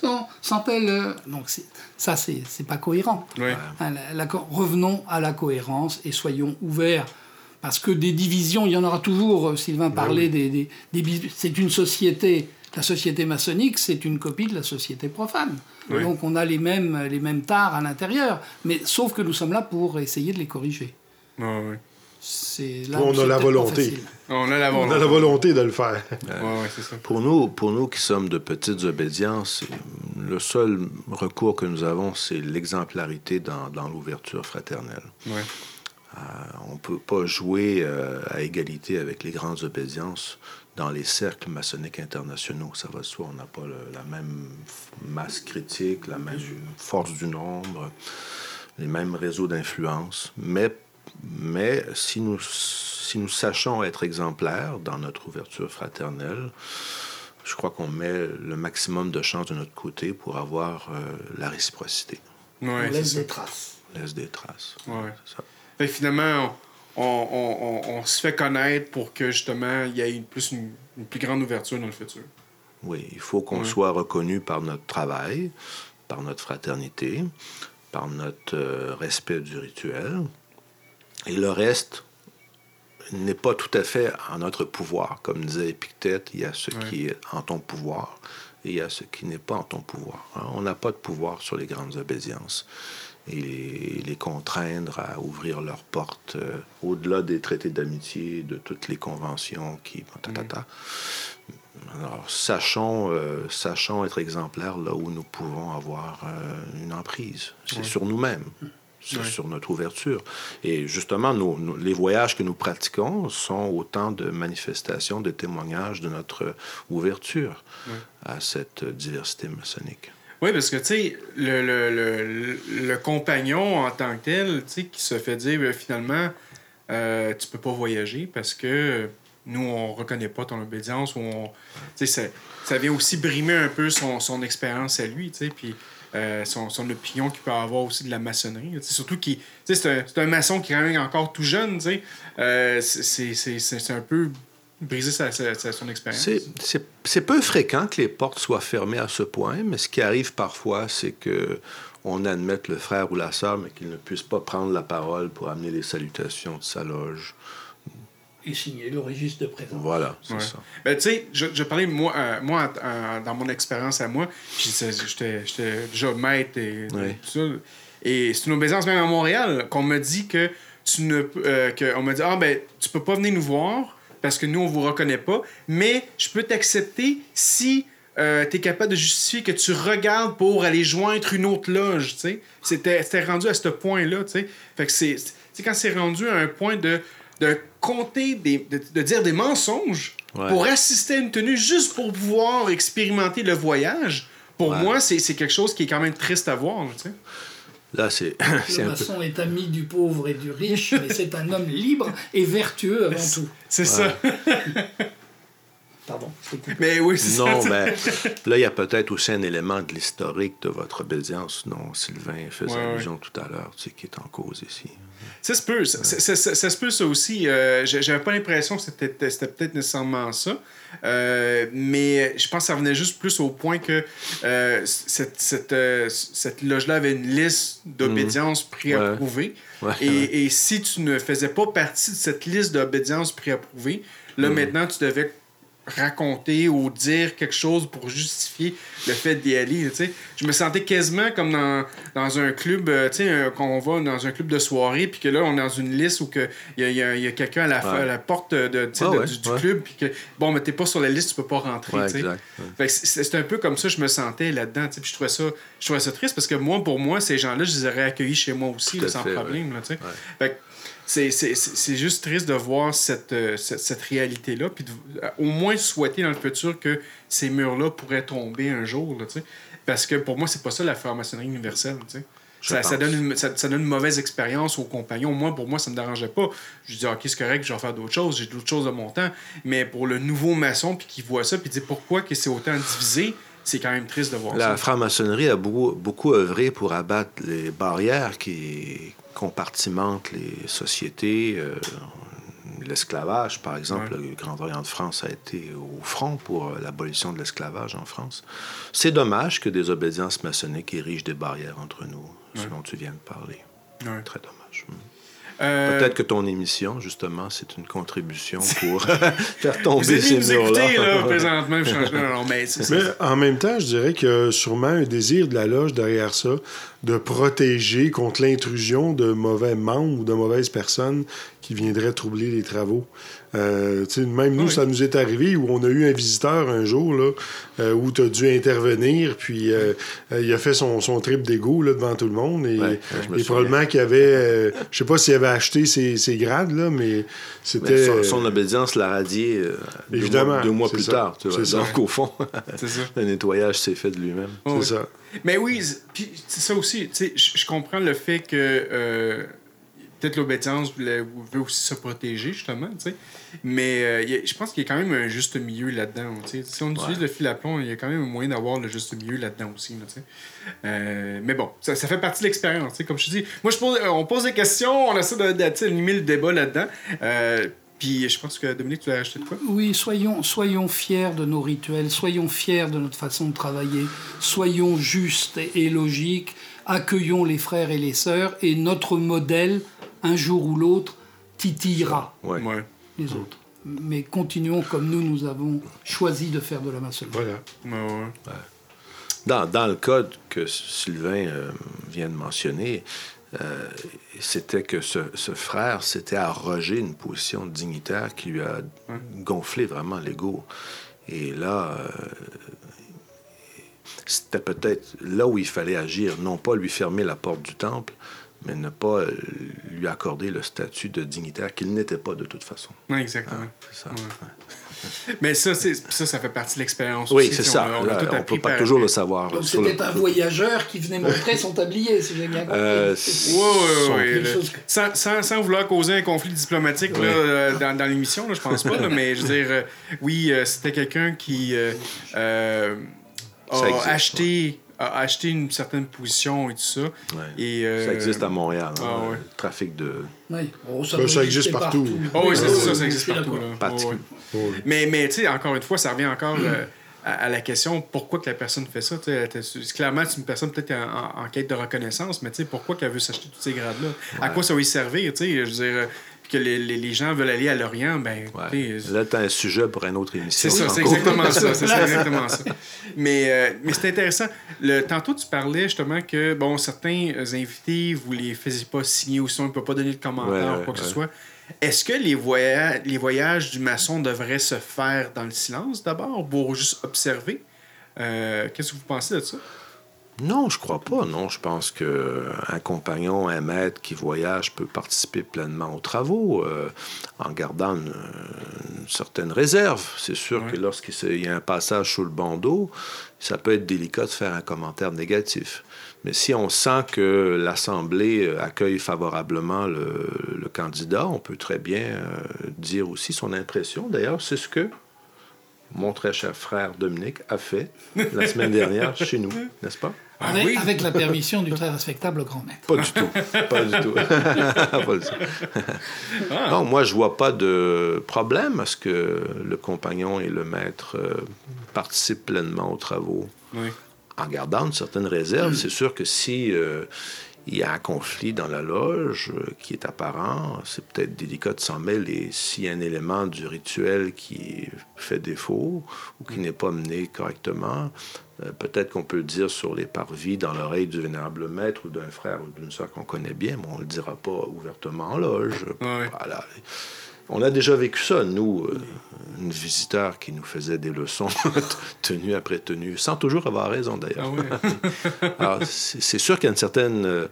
Speaker 9: sans, sans tel... euh, Donc ça, c'est c'est pas cohérent.
Speaker 5: Ouais.
Speaker 9: Hein, la- la co- revenons à la cohérence et soyons ouverts. Parce que des divisions, il y en aura toujours. Euh, Sylvain parlait des, des- des bis- C'est une société. La société maçonnique, c'est une copie de la société profane.
Speaker 5: Oui.
Speaker 9: Donc on a les mêmes, les mêmes tares à l'intérieur. Mais sauf que nous sommes là pour essayer de les corriger.
Speaker 5: Ouais, ouais.
Speaker 9: C'est là
Speaker 6: On a la volonté.
Speaker 5: On a la
Speaker 6: On
Speaker 5: volonté.
Speaker 6: a la volonté de le faire.
Speaker 5: Ouais, ouais, c'est ça.
Speaker 8: Pour nous, pour nous qui sommes de petites obédiences, le seul recours que nous avons, c'est l'exemplarité dans, dans l'ouverture fraternelle.
Speaker 5: Ouais.
Speaker 8: Euh, on ne peut pas jouer euh, à égalité avec les grandes obédiences dans les cercles maçonniques internationaux. Ça va de soi, on n'a pas le- la même masse critique, la même force du nombre, les mêmes réseaux d'influence. Mais, mais si, nous, si nous sachons être exemplaires dans notre ouverture fraternelle, je crois qu'on met le maximum de chances de notre côté pour avoir euh, la réciprocité.
Speaker 5: Ouais,
Speaker 9: on laisse
Speaker 5: ça.
Speaker 9: des traces.
Speaker 8: On laisse des traces.
Speaker 5: Ouais.
Speaker 8: C'est ça.
Speaker 5: Fait que finalement, on, on- on- on se fait connaître pour que justement il y ait une, plus une, une plus grande ouverture dans le futur.
Speaker 8: Oui, il faut qu'on
Speaker 5: Ouais.
Speaker 8: soit reconnu par notre travail, par notre fraternité, par notre euh, respect du rituel. Et le reste n'est pas tout à fait en notre pouvoir. Comme disait Épictète, il y a ce
Speaker 5: Ouais.
Speaker 8: qui est en ton pouvoir et il y a ce qui n'est pas en ton pouvoir. On n'a pas de pouvoir sur les grandes obédiences. Et les, contraindre à ouvrir leurs portes euh, au-delà des traités d'amitié, de toutes les conventions qui... ta, ta, ta. Alors, sachons, euh, sachons être exemplaires là où nous pouvons avoir euh, une emprise. C'est
Speaker 5: Ouais.
Speaker 8: sur nous-mêmes, c'est
Speaker 5: Ouais.
Speaker 8: sur notre ouverture. Et justement, nos- nos- les voyages que nous pratiquons sont autant de manifestations, de témoignages de notre ouverture
Speaker 5: Ouais.
Speaker 8: à cette diversité maçonnique.
Speaker 5: Oui, parce que, tu sais, le, le, le, le compagnon en tant que tel, tu sais, qui se fait dire, ben, finalement, euh, tu peux pas voyager parce que nous, on reconnaît pas ton obédience ou on... Tu sais, ça, vient aussi brimer un peu son, son expérience à lui, tu sais, puis euh, son, son opinion qu'il peut avoir aussi de la maçonnerie. Surtout qu'il... Tu sais, c'est un, un maçon qui est encore tout jeune, tu sais. Euh, c'est un peu briser sa, sa- sa- son expérience.
Speaker 8: C'est- peu fréquent que les portes soient fermées à ce point, mais ce qui arrive parfois, c'est que on admette le frère ou la sœur, mais qu'il ne puisse pas prendre la parole pour amener les salutations de sa loge.
Speaker 9: Et signer le registre de présence.
Speaker 8: Voilà, c'est
Speaker 5: Ouais.
Speaker 8: ça.
Speaker 5: Ben, tu sais, je, je parlais, moi, euh, moi dans mon expérience à moi, j'étais j'étais déjà maître et
Speaker 8: Ouais.
Speaker 5: tout ça. Et c'est une obéissance même à Montréal qu'on m'a dit que tu ne euh, que on m'a dit ah ben tu peux pas venir nous voir parce que nous on vous reconnaît pas, mais je peux t'accepter si tu es capable de justifier que tu regardes pour aller joindre une autre loge, tu sais. C'était c'était rendu à ce point-là, tu sais. Fait que c'est tu sais quand c'est rendu à un point de de compter des de, de dire des mensonges
Speaker 8: Ouais.
Speaker 5: pour assister à une tenue juste pour pouvoir expérimenter le voyage. Pour
Speaker 8: Ouais.
Speaker 5: moi, c'est c'est quelque chose qui est quand même triste à voir, tu sais.
Speaker 8: Là, c'est c'est
Speaker 9: Le
Speaker 8: un peu.
Speaker 9: maçon est ami du pauvre et du riche, mais c'est un homme libre et vertueux avant tout.
Speaker 5: C'est ça.
Speaker 9: Pardon.
Speaker 5: Mais oui, c'est
Speaker 8: Non,
Speaker 5: ça.
Speaker 8: mais là, il y a peut-être aussi un élément de l'historique de votre obédience dont Sylvain faisait
Speaker 5: Ouais, ouais.
Speaker 8: allusion tout à l'heure, tu sais, qui est en cause ici.
Speaker 5: Ça se peut. Ça, ça- ça- ça se peut, ça aussi. Euh, J'avais pas l'impression que c'était peut-être nécessairement ça. Euh, mais je pense que ça venait juste plus au point que euh, cette, cette, cette loge-là avait une liste d'obédience préapprouvée.
Speaker 8: Ouais, ouais.
Speaker 5: Et, et si tu ne faisais pas partie de cette liste d'obédience préapprouvée, là,
Speaker 8: Mhm.
Speaker 5: maintenant, tu devais raconter ou dire quelque chose pour justifier le fait d'y aller. Je me sentais quasiment comme dans, dans un club, euh, quand on va dans un club de soirée, puis que là, on est dans une liste où il y a, y a- y a quelqu'un à
Speaker 8: Ouais.
Speaker 5: à la porte de, du, du
Speaker 8: ouais.
Speaker 5: club, puis que, bon, mais t'es pas sur la liste, tu peux pas rentrer. C'est c'est un peu comme ça que je me sentais là-dedans. Puis je trouvais, ça, je trouvais ça triste parce que moi, pour moi, ces gens-là, je les aurais accueillis chez moi aussi, là, sans
Speaker 8: fait,
Speaker 5: problème. là. Fait c'est- juste triste de voir cette, euh, cette, cette réalité-là, puis de- euh, au moins souhaiter dans le futur que ces murs-là pourraient tomber un jour. Là, parce que pour moi, c'est pas ça la franc-maçonnerie universelle. Ça, ça donne une, ça, ça donne une mauvaise expérience aux compagnons. Moi, pour moi, ça me dérangeait pas. Je dis, OK, c'est correct, je vais faire d'autres choses, j'ai d'autres choses de mon temps. Mais pour le nouveau maçon, puis qui voit ça, puis dit pourquoi que c'est autant divisé, c'est quand même triste de voir
Speaker 8: La
Speaker 5: ça.
Speaker 8: franc-maçonnerie a beaucoup, beaucoup œuvré pour abattre les barrières qui compartimentent les sociétés. euh, L'esclavage, par exemple,
Speaker 5: Ouais.
Speaker 8: le Grand Orient de France a été au front pour euh, l'abolition de l'esclavage en France. C'est dommage que des obédiences maçonniques érigent des barrières entre nous, ce
Speaker 5: Ouais.
Speaker 8: dont tu viens de parler.
Speaker 5: Ouais.
Speaker 8: Très dommage.
Speaker 5: Euh,
Speaker 8: Peut-être que ton émission, justement, c'est une contribution pour faire tomber ces murs-là.
Speaker 5: présentement. puis je- non, non, mais
Speaker 6: Mais en même temps, je dirais qu'il y a sûrement un désir de la loge derrière ça de protéger contre l'intrusion de mauvais membres ou de mauvaises personnes qui viendraient troubler les travaux. Euh, même nous,
Speaker 5: Oui.
Speaker 6: ça nous est arrivé où on a eu un visiteur un jour là, euh, où tu as dû intervenir, puis euh, euh, il a fait son, son trip d'égo là, devant tout le monde. Et,
Speaker 8: Ouais, ouais,
Speaker 6: probablement qu'il avait, euh, je sais pas s'il avait acheté ses, ses grades, là, mais c'était.
Speaker 8: son, son obédience l'a radié euh, deux
Speaker 6: Évidemment,
Speaker 8: mois, deux mois
Speaker 6: c'est
Speaker 8: plus
Speaker 6: ça.
Speaker 8: tard. Tu vois.
Speaker 6: C'est ça.
Speaker 8: Donc, au fond, le nettoyage s'est fait de lui-même.
Speaker 6: c'est ça.
Speaker 5: Mais oui, puis c'est ça aussi. tu sais, Je je comprends le fait que euh, peut-être l'obédience voulait- veut aussi se protéger, justement. tu sais. Mais euh, a- je pense qu'il y a quand même un juste milieu là-dedans. tu sais. Si on utilise le fil à plomb, il y a quand même un moyen d'avoir le juste milieu là-dedans aussi. là, tu sais. Euh, mais bon, ça, ça fait partie de l'expérience. tu sais. Comme je te dis, moi, je pose, on pose des questions, on essaie d'animer le débat là-dedans. Euh, puis je pense que Dominique, tu l'as acheté de quoi?
Speaker 9: Oui, soyons, soyons fiers de nos rituels, soyons fiers de notre façon de travailler, soyons justes et, et logiques, accueillons les frères et les sœurs, et notre modèle, un jour ou l'autre, titillera
Speaker 8: Ouais.
Speaker 5: Ouais.
Speaker 9: les autres. Mais continuons comme nous, nous avons choisi de faire de la maçonnerie.
Speaker 6: Voilà.
Speaker 5: Ouais.
Speaker 8: Dans, dans le code que Sylvain euh, vient de mentionner, euh, c'était que ce, ce frère s'était arrogé une position dignitaire qui lui a gonflé vraiment l'ego. Et là, euh, c'était peut-être là où il fallait agir, non pas lui fermer la porte du temple, mais ne pas euh, lui accorder le statut de dignitaire qu'il n'était pas de toute façon.
Speaker 5: Exactement.
Speaker 8: Ça.
Speaker 5: Ouais. Mais ça, c'est, ça, ça fait partie de l'expérience
Speaker 8: Oui,
Speaker 5: aussi,
Speaker 8: c'est ça.
Speaker 5: On,
Speaker 8: ne peut pas
Speaker 5: par-
Speaker 8: toujours le savoir.
Speaker 9: Donc
Speaker 8: sur le-
Speaker 9: c'était un voyageur qui venait montrer son tablier, si j'ai bien compris.
Speaker 8: Euh,
Speaker 9: quelque
Speaker 5: le-
Speaker 9: chose-
Speaker 5: sans, sans, sans vouloir causer un conflit diplomatique là, euh, dans, dans l'émission, je pense pas, là, mais je veux dire, euh, oui, euh, c'était quelqu'un qui euh, euh, a,
Speaker 8: existe,
Speaker 5: acheté, a acheté une certaine position et tout ça.
Speaker 8: Ouais.
Speaker 5: Et, euh,
Speaker 8: Ça existe à Montréal, hein,
Speaker 5: ah ouais.
Speaker 8: le trafic de...
Speaker 9: Oui. Oh, ça,
Speaker 6: Ben, existe partout.
Speaker 5: Oh, oui, c'est
Speaker 9: Oui,
Speaker 5: ça,
Speaker 9: oui,
Speaker 5: ça
Speaker 9: oui,
Speaker 5: existe
Speaker 9: je suis
Speaker 5: partout.
Speaker 9: d'accord.
Speaker 5: là.
Speaker 8: Parti-
Speaker 5: Ouais, ouais.
Speaker 6: Ouais.
Speaker 5: Mais, mais tu sais, encore une fois, ça revient encore euh, à, à la question pourquoi que la personne fait ça. tu sais, elle était- c'est- Clairement, c'est une personne peut-être en, en- en quête de reconnaissance, mais tu sais, pourquoi qu'elle veut s'acheter tous ces grades-là? À quoi ça va y servir tu sais, Je veux dire, euh, que les, les, les gens veulent aller à Lorient, ben.
Speaker 8: Ouais.
Speaker 5: sais,
Speaker 8: Là, tu as un sujet pour une autre émission.
Speaker 5: c'est ça, c'est exactement ça. C'est exactement ça. Mais, euh, mais c'est intéressant. Le, tantôt, tu parlais justement que bon, certains euh, invités, vous les faisiez pas signer ou sinon, ils ne peuvent pas donner de commentaire
Speaker 8: Ouais,
Speaker 5: ou quoi que ce soit. Est-ce que les, voya- les voyages du maçon devraient se faire dans le silence d'abord pour juste observer? Euh, Qu'est-ce que vous pensez de ça?
Speaker 8: Non, je crois pas. Non, je pense que un compagnon, un maître qui voyage peut participer pleinement aux travaux euh, en gardant une, une certaine réserve. C'est sûr
Speaker 5: Ouais.
Speaker 8: que lorsqu'il y a un passage sous le bandeau, ça peut être délicat de faire un commentaire négatif. Mais si on sent que l'Assemblée euh, accueille favorablement le, le candidat, on peut très bien euh, dire aussi son impression. D'ailleurs, c'est ce que mon très cher frère Dominique a fait la semaine dernière chez nous, n'est-ce pas?
Speaker 5: Ah
Speaker 9: avec,
Speaker 5: oui?
Speaker 9: avec la permission du très respectable grand maître.
Speaker 8: Pas du tout. Pas du tout. Pas du tout.
Speaker 5: Ah.
Speaker 8: Non, moi, je vois pas de problème à ce que le compagnon et le maître euh, participent pleinement aux travaux.
Speaker 5: Oui.
Speaker 8: En gardant une certaine réserve, c'est sûr que si euh, il y a un conflit dans la loge euh, qui est apparent. C'est peut-être délicat de s'en mêler s'il y a un élément du rituel qui fait défaut ou qui n'est pas mené correctement. Euh, peut-être qu'on peut le dire sur les parvis dans l'oreille du vénérable maître ou d'un frère ou d'une soeur qu'on connaît bien, mais on ne le dira pas ouvertement en loge.
Speaker 5: Ouais.
Speaker 8: Voilà. On a déjà vécu ça, nous, euh, une visiteur qui nous faisait des leçons tenue après tenue, sans toujours avoir raison d'ailleurs.
Speaker 5: Ah
Speaker 8: c'est sûr qu'il y a une certaine euh,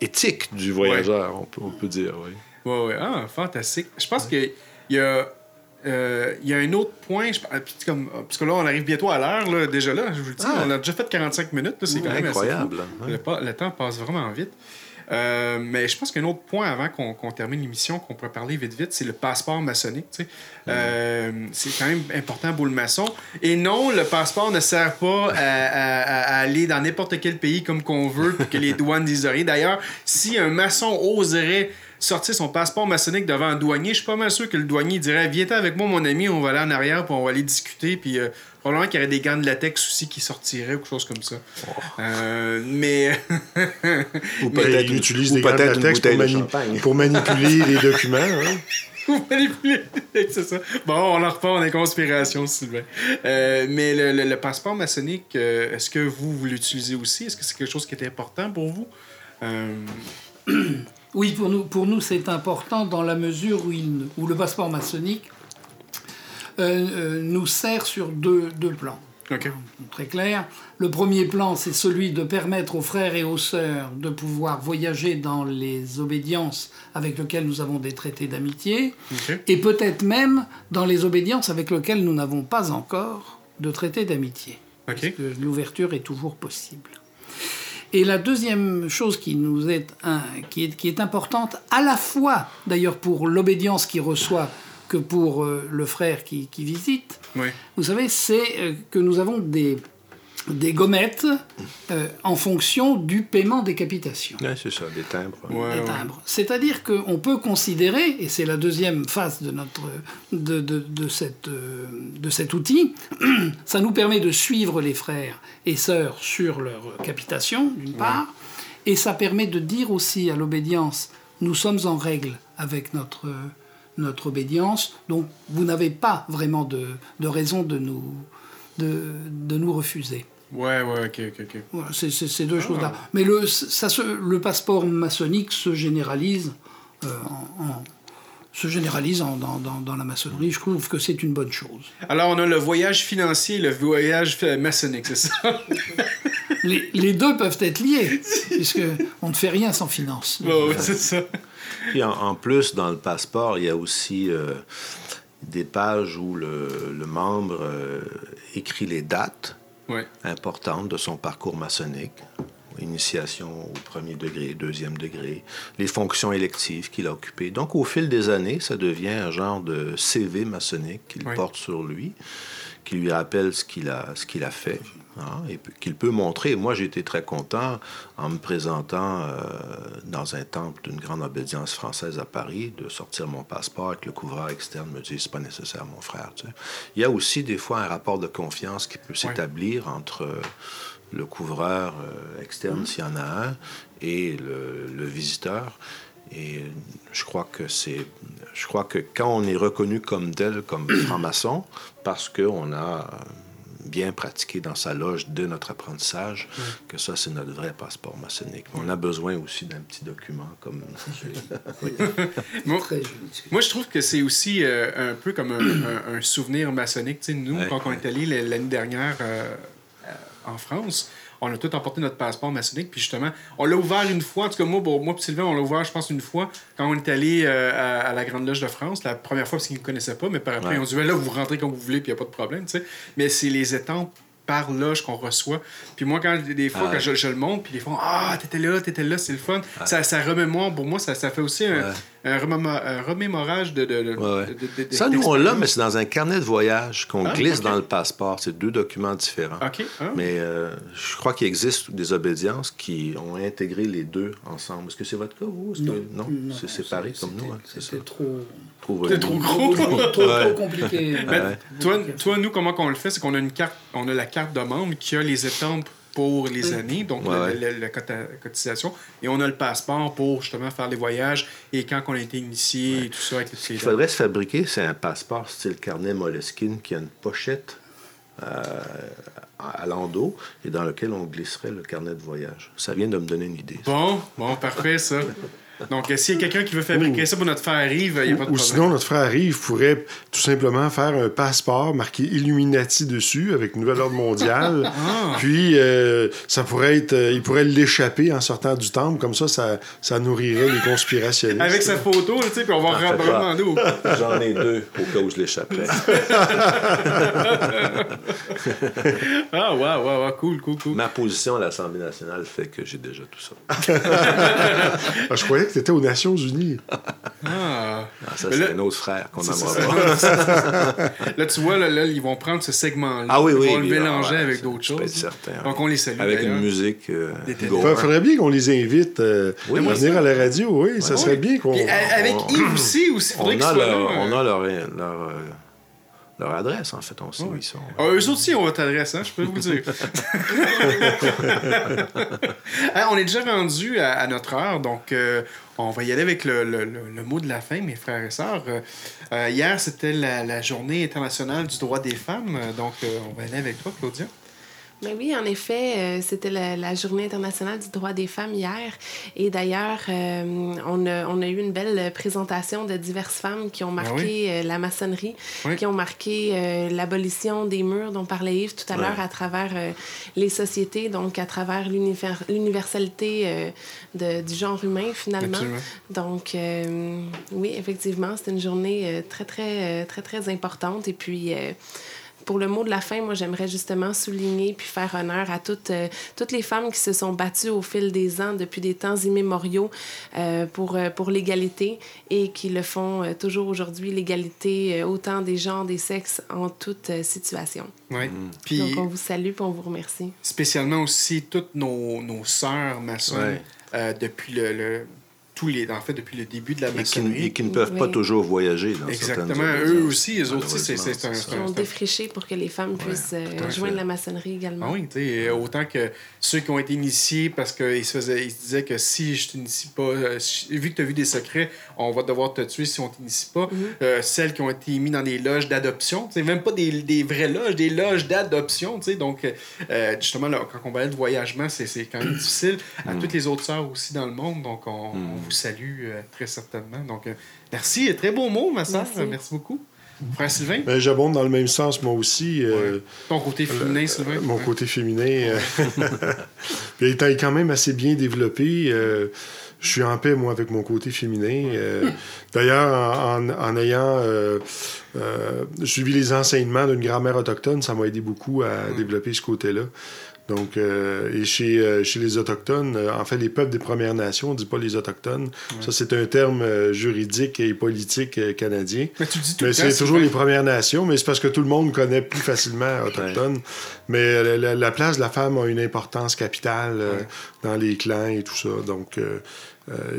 Speaker 8: éthique du voyageur, on, peut, on peut dire, oui.
Speaker 5: Ouais. Ah, fantastique. Je pense qu'il y a. euh, il y a un autre point, je- ah, comme, parce que là, on arrive bientôt à l'heure, là, déjà là, je vous le dis,
Speaker 8: Ah.
Speaker 5: on a déjà fait 45 minutes, là, c'est quand même
Speaker 8: Incroyable. hein.
Speaker 5: Le, temps passe vraiment vite. Euh, mais je pense qu'un autre point avant qu'on termine l'émission, qu'on pourrait parler vite vite, c'est le passeport maçonnique. tu sais. Euh, c'est quand même important pour le maçon. Et non, le passeport ne sert pas à, à- à aller dans n'importe quel pays comme qu'on veut pour que les douanes disent. D'ailleurs, si un maçon oserait sortir son passeport maçonnique devant un douanier, je suis pas mal sûr que le douanier dirait Viens avec moi, mon ami, on va aller en arrière, puis on va aller discuter. Puis euh, probablement qu'il y aurait des gants de latex aussi qui sortiraient ou quelque chose comme ça. Euh, mais.
Speaker 8: Ou peut-être
Speaker 6: il utilise
Speaker 8: ou
Speaker 6: des gants de latex pour,
Speaker 8: de
Speaker 6: mani-
Speaker 8: champagne.
Speaker 6: pour manipuler les documents. hein.
Speaker 5: C'est ça. Bon, on en repart, on est conspiration, Sylvain. Euh, mais le, le- le passeport maçonnique, euh, est-ce que vous, vous l'utilisez aussi? Est-ce que c'est quelque chose qui est important pour vous? Euh,
Speaker 9: Oui, pour nous, pour nous c'est important dans la mesure où, il- où le passeport maçonnique euh, euh, nous sert sur deux, deux plans. Très clair. Le premier plan, c'est celui de permettre aux frères et aux sœurs de pouvoir voyager dans les obédiences avec lesquelles nous avons des traités d'amitié, et peut-être même dans les obédiences avec lesquelles nous n'avons pas encore de traité d'amitié. L'ouverture est toujours possible. Et la deuxième chose qui nous est, un- qui est, qui est importante, à la fois d'ailleurs pour l'obédience qui reçoit que pour euh, le frère qui, qui visite,
Speaker 5: Oui.
Speaker 9: vous savez, c'est euh, que nous avons des, des gommettes euh, en fonction du paiement des capitations
Speaker 8: Ouais, c'est ça, des timbres.
Speaker 5: Ouais,
Speaker 9: des
Speaker 5: ouais.
Speaker 9: timbres. C'est-à-dire qu'on peut considérer, et c'est la deuxième phase de, notre, de, de, de cette, euh, de cet outil, ça nous permet de suivre les frères et sœurs sur leur capitation, d'une part, et ça permet de dire aussi à l'obédience, nous sommes en règle avec notre, notre obédience, donc vous n'avez pas vraiment de, de raison de nous, de, de nous refuser.
Speaker 5: Ouais, ouais, OK, OK, OK.
Speaker 9: Voilà, c'est c'est ces deux choses-là. Mais le, ça se- le passeport maçonnique se généralise, euh, en, en- se généralise en- dans, dans- dans la maçonnerie. Je trouve que c'est une bonne chose.
Speaker 5: Alors, on a le voyage financier et le voyage maçonnique, c'est ça?
Speaker 9: Les, les deux peuvent être liés, puisque on ne fait rien sans finance.
Speaker 5: Ouais, ouais, c'est ça.
Speaker 8: Puis en, en plus, dans le passeport, il y a aussi euh, des pages où le, le membre euh, écrit les dates
Speaker 5: Ouais.
Speaker 8: importantes de son parcours maçonnique. Initiation au premier degré, deuxième degré, les fonctions électives qu'il a occupées. Donc, au fil des années, ça devient un genre de CV maçonnique qu'il porte sur lui, qui lui rappelle ce qu'il a, ce qu'il a fait, hein, et qu'il peut montrer. Moi, j'ai été très content en me présentant euh, dans un temple d'une grande obédience française à Paris, de sortir mon passeport et que le couvreur externe me dise c'est pas nécessaire, mon frère. tu sais. Il y a aussi des fois un rapport de confiance qui peut s'établir entre euh, le couvreur euh, externe, s'il y en a un, et le, le visiteur. Et je crois que c'est, je crois que quand on est reconnu comme tel, comme franc-maçon, parce qu'on a bien pratiqué dans sa loge de notre apprentissage, que ça, c'est notre vrai passeport maçonnique. On a besoin aussi d'un petit document comme...
Speaker 5: Moi, je trouve que c'est aussi euh, un peu comme un, un- un souvenir maçonnique. Tu sais, nous,
Speaker 8: Ouais.
Speaker 5: quand on est allé l'année dernière euh, euh, en France, on a tout emporté notre passeport maçonnique. Puis justement, on l'a ouvert une fois. En tout cas, moi, bon, moi et Sylvain, on l'a ouvert, je pense, une fois quand on est allé euh, à, à la Grande Loge de France. La première fois, parce qu'ils ne connaissaient pas. Mais par après,
Speaker 8: Ouais.
Speaker 5: ils ont dit, Ben là, vous rentrez comme vous voulez, puis il n'y a pas de problème. Mais c'est les étampes par loge qu'on reçoit. Puis moi, quand des fois,
Speaker 8: Ah
Speaker 5: quand je, je le montre, puis ils font Ah, t'étais là, t'étais là, c'est le fun. Ça, ça remémore, pour moi, ça, ça fait aussi un,
Speaker 8: Ouais.
Speaker 5: Un, remémo- un remémorage de. de, de,
Speaker 8: Ouais, ouais.
Speaker 5: de- de- de-
Speaker 8: Ça, nous, on l'a, mais c'est dans un carnet de voyage qu'on
Speaker 5: Ah,
Speaker 8: glisse dans le passeport. C'est deux documents différents.
Speaker 5: OK. ah.
Speaker 8: Mais euh, je crois qu'il existe des obédiences qui ont intégré les deux ensemble. Est-ce que c'est votre cas, vous? Est-ce que- non, c'est séparé comme nous. hein, c'est
Speaker 9: trop,
Speaker 8: Trop
Speaker 5: C'est trop gros.
Speaker 9: trop, trop, compliqué.
Speaker 5: Ben,
Speaker 8: Ouais.
Speaker 5: toi, toi, nous, comment qu'on le fait, c'est qu'on a une carte, on a la carte de membre qui a les étampes pour les années, donc
Speaker 8: Ouais,
Speaker 5: la, la- cotisation. Et on a le passeport pour justement faire les voyages et quand on a été initié et tout ça avec
Speaker 8: Ce qu'il faudrait se fabriquer, c'est un passeport style carnet Moleskine qui a une pochette euh, à l'endos et dans lequel on glisserait le carnet de voyage. Ça vient de me donner une idée.
Speaker 5: Bon, bon, parfait ça. Donc, euh, s'il y a quelqu'un qui veut fabriquer ça pour notre frère Rive, il n'y a pas de
Speaker 6: Ou
Speaker 5: problème.
Speaker 6: sinon, notre frère Rive pourrait tout simplement faire un passeport marqué Illuminati dessus avec Nouvel Ordre Mondial.
Speaker 5: Ah.
Speaker 6: Puis, euh, ça pourrait être, euh, il pourrait l'échapper en sortant du temple. Comme ça, ça, ça nourrirait les conspirationnistes.
Speaker 5: Avec sa photo, tu sais, puis on va demander au...
Speaker 8: J'en ai deux au cas où je l'échapperais.
Speaker 5: Ah, ouais, ouais, ouais, cool, cool, cool.
Speaker 8: Ma position à l'Assemblée nationale fait que j'ai déjà tout ça.
Speaker 6: Ah, je croyais que tu étais aux Nations Unies.
Speaker 5: Ah.
Speaker 8: Ah, ça, c'est
Speaker 5: là-
Speaker 8: un autre frère qu'on n'aimera pas.
Speaker 5: Là, tu vois, là, là, ils vont prendre ce segment-là.
Speaker 8: Ah oui, oui.
Speaker 5: Ils vont le mélanger
Speaker 8: ouais,
Speaker 5: avec d'autres choses.
Speaker 8: certain.
Speaker 5: Donc, on les salue.
Speaker 8: Avec une musique euh.
Speaker 6: Il faudrait bien qu'on les invite euh,
Speaker 8: Oui,
Speaker 6: à venir
Speaker 5: ça.
Speaker 6: à la radio. Oui, ça serait bien qu'on.
Speaker 5: Avec
Speaker 8: on-
Speaker 5: Yves aussi, aussi,
Speaker 8: On
Speaker 5: faudrait qu'il
Speaker 8: a,
Speaker 5: soit
Speaker 8: leur, on
Speaker 5: euh.
Speaker 8: a leur, adresse, en fait. On sait où ils sont.
Speaker 5: Ah, eux aussi ont votre adresse, hein, je peux vous le dire. Hein, on est déjà rendu à, à notre heure, donc euh, on va y aller avec le, le- le- le mot de la fin, mes frères et sœurs. Euh, hier, c'était la, la journée internationale du droit des femmes, donc euh, on va aller avec toi, Claudia.
Speaker 7: Mais oui, en effet, euh, c'était la, la Journée internationale du droit des femmes hier. Et d'ailleurs, euh, on, a, on a eu une belle présentation de diverses femmes qui ont marqué euh, la maçonnerie,
Speaker 5: Ah Oui.
Speaker 7: qui ont marqué euh, l'abolition des murs dont parlait Yves tout à l'heure à travers les sociétés, donc à travers l'univer- l'universalité de- du genre humain finalement.
Speaker 5: Absolument.
Speaker 7: Donc, oui, effectivement, c'est une journée très, très, très, très importante. Et puis, pour le mot de la fin, moi, j'aimerais justement souligner puis faire honneur à toutes, euh, toutes les femmes qui se sont battues au fil des ans, depuis des temps immémoriaux, euh, pour, euh, pour l'égalité et qui le font euh, toujours aujourd'hui, l'égalité euh, autant des genres, des sexes, en toute euh, situation.
Speaker 5: Ouais. Puis
Speaker 7: Donc, on vous salue et on vous remercie.
Speaker 5: spécialement aussi toutes nos, nos sœurs maçonnes
Speaker 8: Ouais.
Speaker 5: euh, depuis le, le- tous les en fait depuis le début de la maçonnerie.
Speaker 8: et qui ne peuvent pas
Speaker 7: Oui.
Speaker 8: toujours voyager dans
Speaker 5: Exactement. Eux
Speaker 8: organisations.
Speaker 5: aussi, eux autres, c'est c'est- c'est un, un-
Speaker 7: ont défriché pour que les femmes puissent euh,
Speaker 5: à
Speaker 7: rejoindre la maçonnerie également.
Speaker 5: Ah oui, tu sais, euh, autant que ceux qui ont été initiés parce qu'ils se, faisaient- ils se disaient que si je t'initie pas, euh, si- vu que tu as vu des secrets, on va devoir te tuer si on t'initie pas. Euh, celles qui ont été mises dans des loges d'adoption, même pas des, des vraies loges, des loges d'adoption, tu sais, donc euh, justement, là, quand on parlait de voyagement, c'est c'est quand même difficile. À toutes les autres sœurs aussi dans le monde, donc on, on vous salue euh, très certainement. Donc, euh, merci, très beau mot, ma sœur,
Speaker 7: Merci.
Speaker 5: Merci beaucoup. Frère Sylvain,
Speaker 6: Ben, J'abonde dans le même sens, moi aussi. euh,
Speaker 5: ton côté féminin, Sylvain?
Speaker 6: Mon
Speaker 5: Ouais.
Speaker 6: côté féminin. euh, Puis étant quand même assez bien développé, euh, je suis en paix, moi, avec mon côté féminin. euh, D'ailleurs, en, en- en ayant euh, euh, suivi les enseignements d'une grand-mère autochtone, ça m'a aidé beaucoup à développer ce côté-là. Donc, euh, et chez, euh, chez les Autochtones, euh, en fait, les peuples des Premières Nations, on ne dit pas les Autochtones. Ça, c'est un terme juridique et politique canadien.
Speaker 5: Mais tu dis tout
Speaker 6: Mais c'est toujours les Premières Nations, mais c'est parce que tout le monde connaît plus facilement Autochtone. Mais la, la- la place de la femme a une importance capitale dans les clans et tout ça. Donc,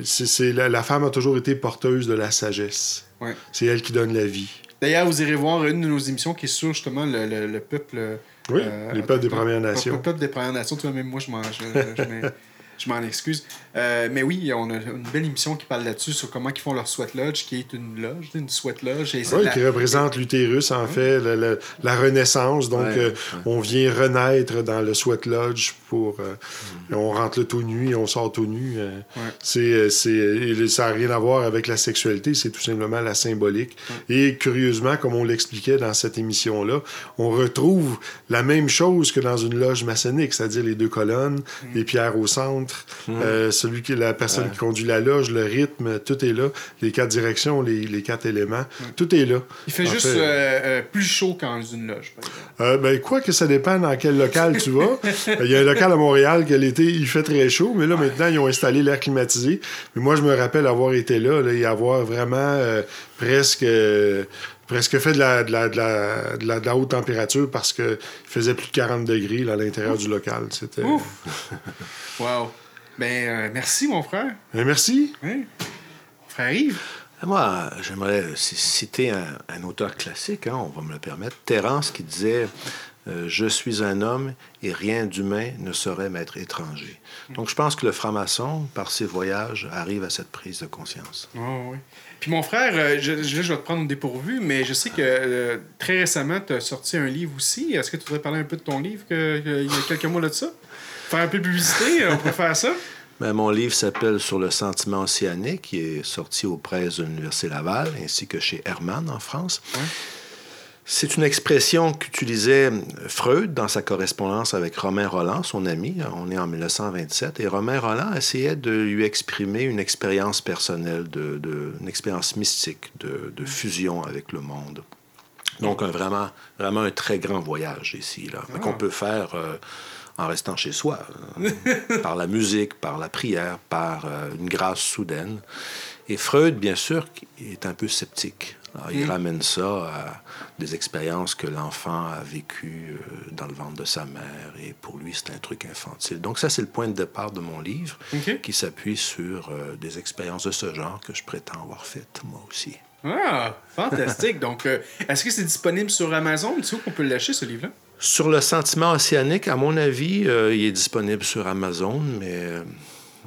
Speaker 6: c'est, la, la femme a toujours été porteuse de la sagesse.
Speaker 5: Ouais.
Speaker 6: C'est elle qui donne la vie.
Speaker 5: D'ailleurs, vous irez voir une de nos émissions qui est sur justement le, le- le peuple.
Speaker 6: Oui,
Speaker 5: euh,
Speaker 6: les peuples des. Premières Nations.
Speaker 5: Le peuple des Premières Nations, tu vois, même moi, je m'en, je, m'en- excuse. Euh, mais oui, on a une belle émission qui parle là-dessus, sur comment ils font leur sweat lodge, qui est une loge, une sweat lodge.
Speaker 6: Oui, qui représente l'utérus, en fait, la, renaissance. Donc, euh, on vient renaître dans le sweat lodge pour. euh, On rentre le tout nu et on sort tout nu. euh,
Speaker 5: Ouais.
Speaker 6: c'est, euh, c'est, ça n'a rien à voir avec la sexualité, c'est tout simplement la symbolique. Et curieusement, comme on l'expliquait dans cette émission-là, on retrouve la même chose que dans une loge maçonnique, c'est-à-dire les deux colonnes, les pierres au centre, euh, celui qui la personne qui conduit la loge, le rythme, tout est là. Les quatre directions, les, les quatre éléments, tout est là.
Speaker 5: Il fait
Speaker 6: En
Speaker 5: juste
Speaker 6: fait,
Speaker 5: plus chaud qu'en une loge, par exemple.
Speaker 6: ben, quoi que ça dépend dans quel local tu vas. Il y a un local à Montréal que l'été, il fait très chaud, mais là, maintenant, ils ont installé l'air climatisé. Mais moi, je me rappelle avoir été là, là et avoir vraiment euh, presque. euh, presque fait de la, de, la, de, la, de la- de la haute température parce qu'il faisait plus de 40 degrés là, à l'intérieur du local. C'était...
Speaker 5: Ouf! Wow! Ben, euh, merci, mon frère.
Speaker 6: Ben, merci.
Speaker 5: Hein? Frère Yves.
Speaker 8: Moi, j'aimerais citer un, un auteur classique, hein, on va me le permettre, Terence, qui disait euh, Je suis un homme et rien d'humain ne saurait m'être étranger. Donc, je pense que le franc-maçon, par ses voyages, arrive à cette prise de conscience.
Speaker 5: Oh, oui. Puis mon frère, euh, je, je, je vais te prendre au dépourvu, mais je sais que euh, très récemment, tu as sorti un livre aussi. Est-ce que tu voudrais parler un peu de ton livre que, que- il y a quelques mois là de ça? Faire un peu de publicité, on pourrait faire ça.
Speaker 8: Ben, mon livre s'appelle Sur le sentiment océanique, qui est sorti aux presses de l'Université Laval, ainsi que chez Hermann en France. C'est une expression qu'utilisait Freud dans sa correspondance avec Romain Roland, son ami. On est en 1927. Et Romain Roland essayait de lui exprimer une expérience personnelle, de, de- une expérience mystique, de, de fusion avec le monde. Donc, un, vraiment, vraiment un très grand voyage ici, là, qu'on peut faire euh, en restant chez soi, euh, par la musique, par la prière, par euh, une grâce soudaine. Et Freud, bien sûr, est un peu sceptique. Alors, il ramène ça à des expériences que l'enfant a vécues euh, dans le ventre de sa mère, et pour lui, c'est un truc infantile. Donc, ça, c'est le point de départ de mon livre, qui s'appuie sur euh, des expériences de ce genre que je prétends avoir faites, moi aussi.
Speaker 5: Ah, fantastique. Donc, euh, est-ce que c'est disponible sur Amazon? Tu sais qu'on peut lâcher, ce livre-là?
Speaker 8: Sur le sentiment océanique, à mon avis, euh, il est disponible sur Amazon, mais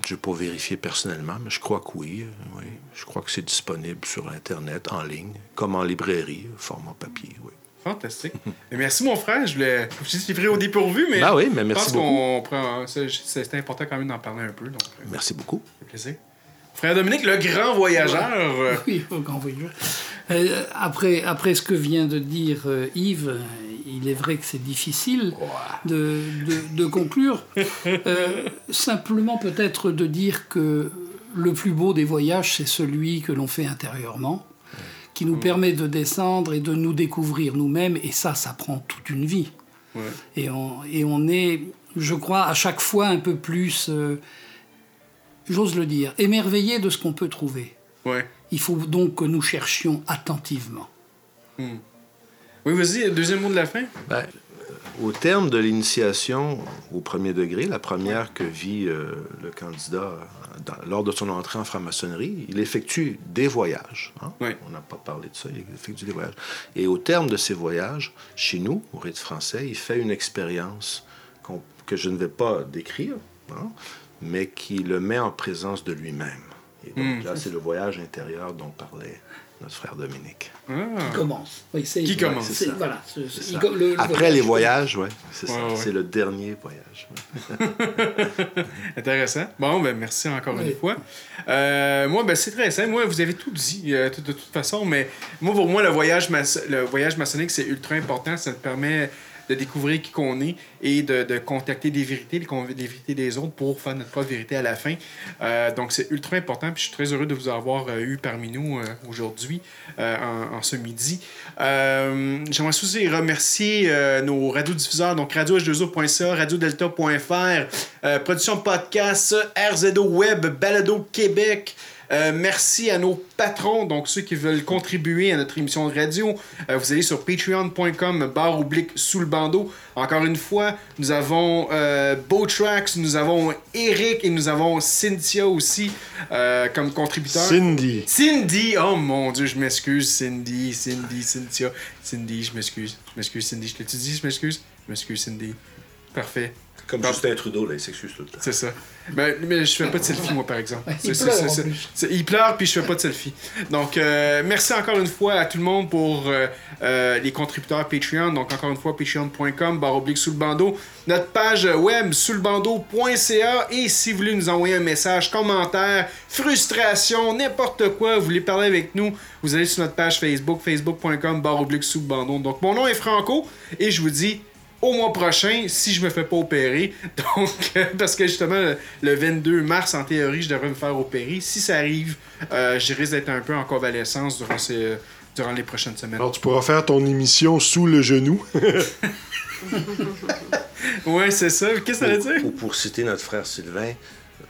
Speaker 8: je n'ai pas vérifié personnellement, mais je crois que oui, euh, oui. Je crois que c'est disponible sur Internet, en ligne, comme en librairie, format papier, oui.
Speaker 5: Fantastique. Et merci, mon frère. Je voulais. Je pris au dépourvu, mais.
Speaker 8: Ben oui, mais
Speaker 5: je
Speaker 8: merci
Speaker 5: pense qu'on prend. c'est- important quand même d'en parler un peu. Donc, euh,
Speaker 8: Merci beaucoup.
Speaker 5: plaisir. Frère Dominique, le grand voyageur. euh,
Speaker 9: Oui, au grand voyageur. Euh, après, après ce que vient de dire euh, Yves, euh, il est vrai que c'est difficile de, de- de conclure. Euh, simplement peut-être de dire que le plus beau des voyages, c'est celui que l'on fait intérieurement, qui nous permet de descendre et de nous découvrir nous-mêmes, et ça, ça prend toute une vie.
Speaker 5: Ouais.
Speaker 9: Et, on, et on est, je crois, à chaque fois un peu plus, euh, j'ose le dire, émerveillé de ce qu'on peut trouver.
Speaker 5: Ouais.
Speaker 9: Il faut donc que nous cherchions attentivement.
Speaker 5: Oui, vas-y, deuxième mot de la fin.
Speaker 8: Ben, au terme de l'initiation au premier degré, la première que vit euh, le candidat euh, dans- lors de son entrée en franc-maçonnerie, il effectue des voyages. hein.
Speaker 5: Oui.
Speaker 8: On n'a pas parlé de ça, il effectue des voyages. Et au terme de ces voyages, chez nous, au rite français, il fait une expérience que je ne vais pas décrire, hein, mais qui le met en présence de lui-même. Et donc
Speaker 5: Mm.
Speaker 8: là, c'est le voyage intérieur dont parlait notre frère Dominique.
Speaker 5: Ah.
Speaker 9: Qui commence. Oui, c'est-
Speaker 5: Qui commence,
Speaker 8: ça.
Speaker 9: Voilà. c'est-
Speaker 8: C'est
Speaker 9: c'est-
Speaker 8: ça.
Speaker 9: il- le- le
Speaker 8: Après les voyages, oui, c'est
Speaker 5: Ouais,
Speaker 8: ça.
Speaker 5: ouais.
Speaker 8: C'est le dernier voyage.
Speaker 5: Intéressant. Bon, ben merci encore
Speaker 9: Oui.
Speaker 5: une fois. Euh, moi, ben c'est très simple. Moi, vous avez tout dit euh, de, de toute façon, mais moi, pour moi, le voyage, le voyage maçonnique, c'est ultra important. Ça te permet de découvrir qui qu'on est et de, de contacter des vérités, des vérités des autres pour faire notre propre vérité à la fin. Euh, donc, c'est ultra important. Puis, je suis très heureux de vous avoir euh, eu parmi nous euh, aujourd'hui, en, ce midi. J'aimerais aussi remercier nos radiodiffuseurs, donc radioh2o.ca, radiodelta.fr, production podcast, RZO Web, Balado Québec. Merci à nos patrons, donc ceux qui veulent contribuer à notre émission de radio. Vous allez sur patreon.com, barre oblique sous le bandeau. Encore une fois, nous avons euh, Tracks, nous avons Eric et nous avons Cynthia aussi euh, comme contributeurs.
Speaker 6: Cindy.
Speaker 5: Cindy, oh mon dieu, je m'excuse, Cindy, Cindy, Cynthia. Cindy, je m'excuse. Je m'excuse, Cindy. Je t'ai-tu dit, je m'excuse? Je m'excuse, Cindy. Parfait.
Speaker 8: Comme Justin Trudeau, là, il s'excuse tout le temps.
Speaker 5: C'est ça. Mais, mais je fais pas de selfie, moi, par exemple.
Speaker 9: Il
Speaker 5: C'est-
Speaker 9: pleure,
Speaker 5: c'est-
Speaker 9: en
Speaker 5: c'est-
Speaker 9: plus.
Speaker 5: c'est- il pleure, puis je fais pas de selfie. Donc, euh, merci encore une fois à tout le monde pour euh, euh, les contributeurs Patreon. Donc, encore une fois, patreon.com, barre oblique sous le bandeau. Notre page web, sous le bandeau.ca. Et si vous voulez nous envoyer un message, commentaire, frustration, n'importe quoi, vous voulez parler avec nous, vous allez sur notre page Facebook, facebook.com, barre oblique sous le bandeau. Donc, mon nom est Franco, et je vous dis au mois prochain si je me fais pas opérer. Donc, euh, parce que justement, le, le 22 mars, en théorie, je devrais me faire opérer. Si ça arrive, euh, je risque d'être un peu en convalescence durant, ces, durant les prochaines semaines.
Speaker 6: Alors, tu pourras faire ton émission sous le genou.
Speaker 5: Ouais, c'est ça. Qu'est-ce que ça veut dire?
Speaker 8: Ou pour citer notre frère Sylvain,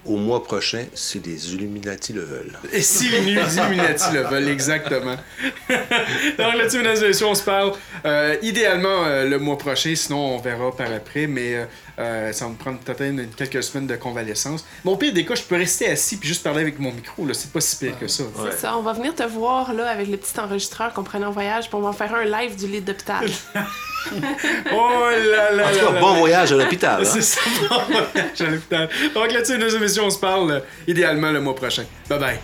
Speaker 8: au mois prochain si les Illuminati le veulent.
Speaker 5: Et si les Illuminati le veulent, exactement. Donc là-dessus, mesdames et messieurs, on se parle euh, idéalement euh, le mois prochain, sinon on verra par après, mais euh, ça va me prendre peut-être quelques semaines de convalescence. Mon pire des cas, je peux rester assis puis juste parler avec mon micro, là. C'est pas si pire que ça.
Speaker 7: C'est ça, on va venir te voir là avec le petit enregistreur qu'on prenait en voyage, on va faire un live du lit d'hôpital.
Speaker 5: Oh là là
Speaker 8: En tout cas,
Speaker 5: là
Speaker 8: bon
Speaker 5: là.
Speaker 8: voyage à l'hôpital. hein.
Speaker 5: C'est ça, bon voyage à l'hôpital. Donc là-dessus, et messieurs, on se parle euh, idéalement le mois prochain. Bye bye.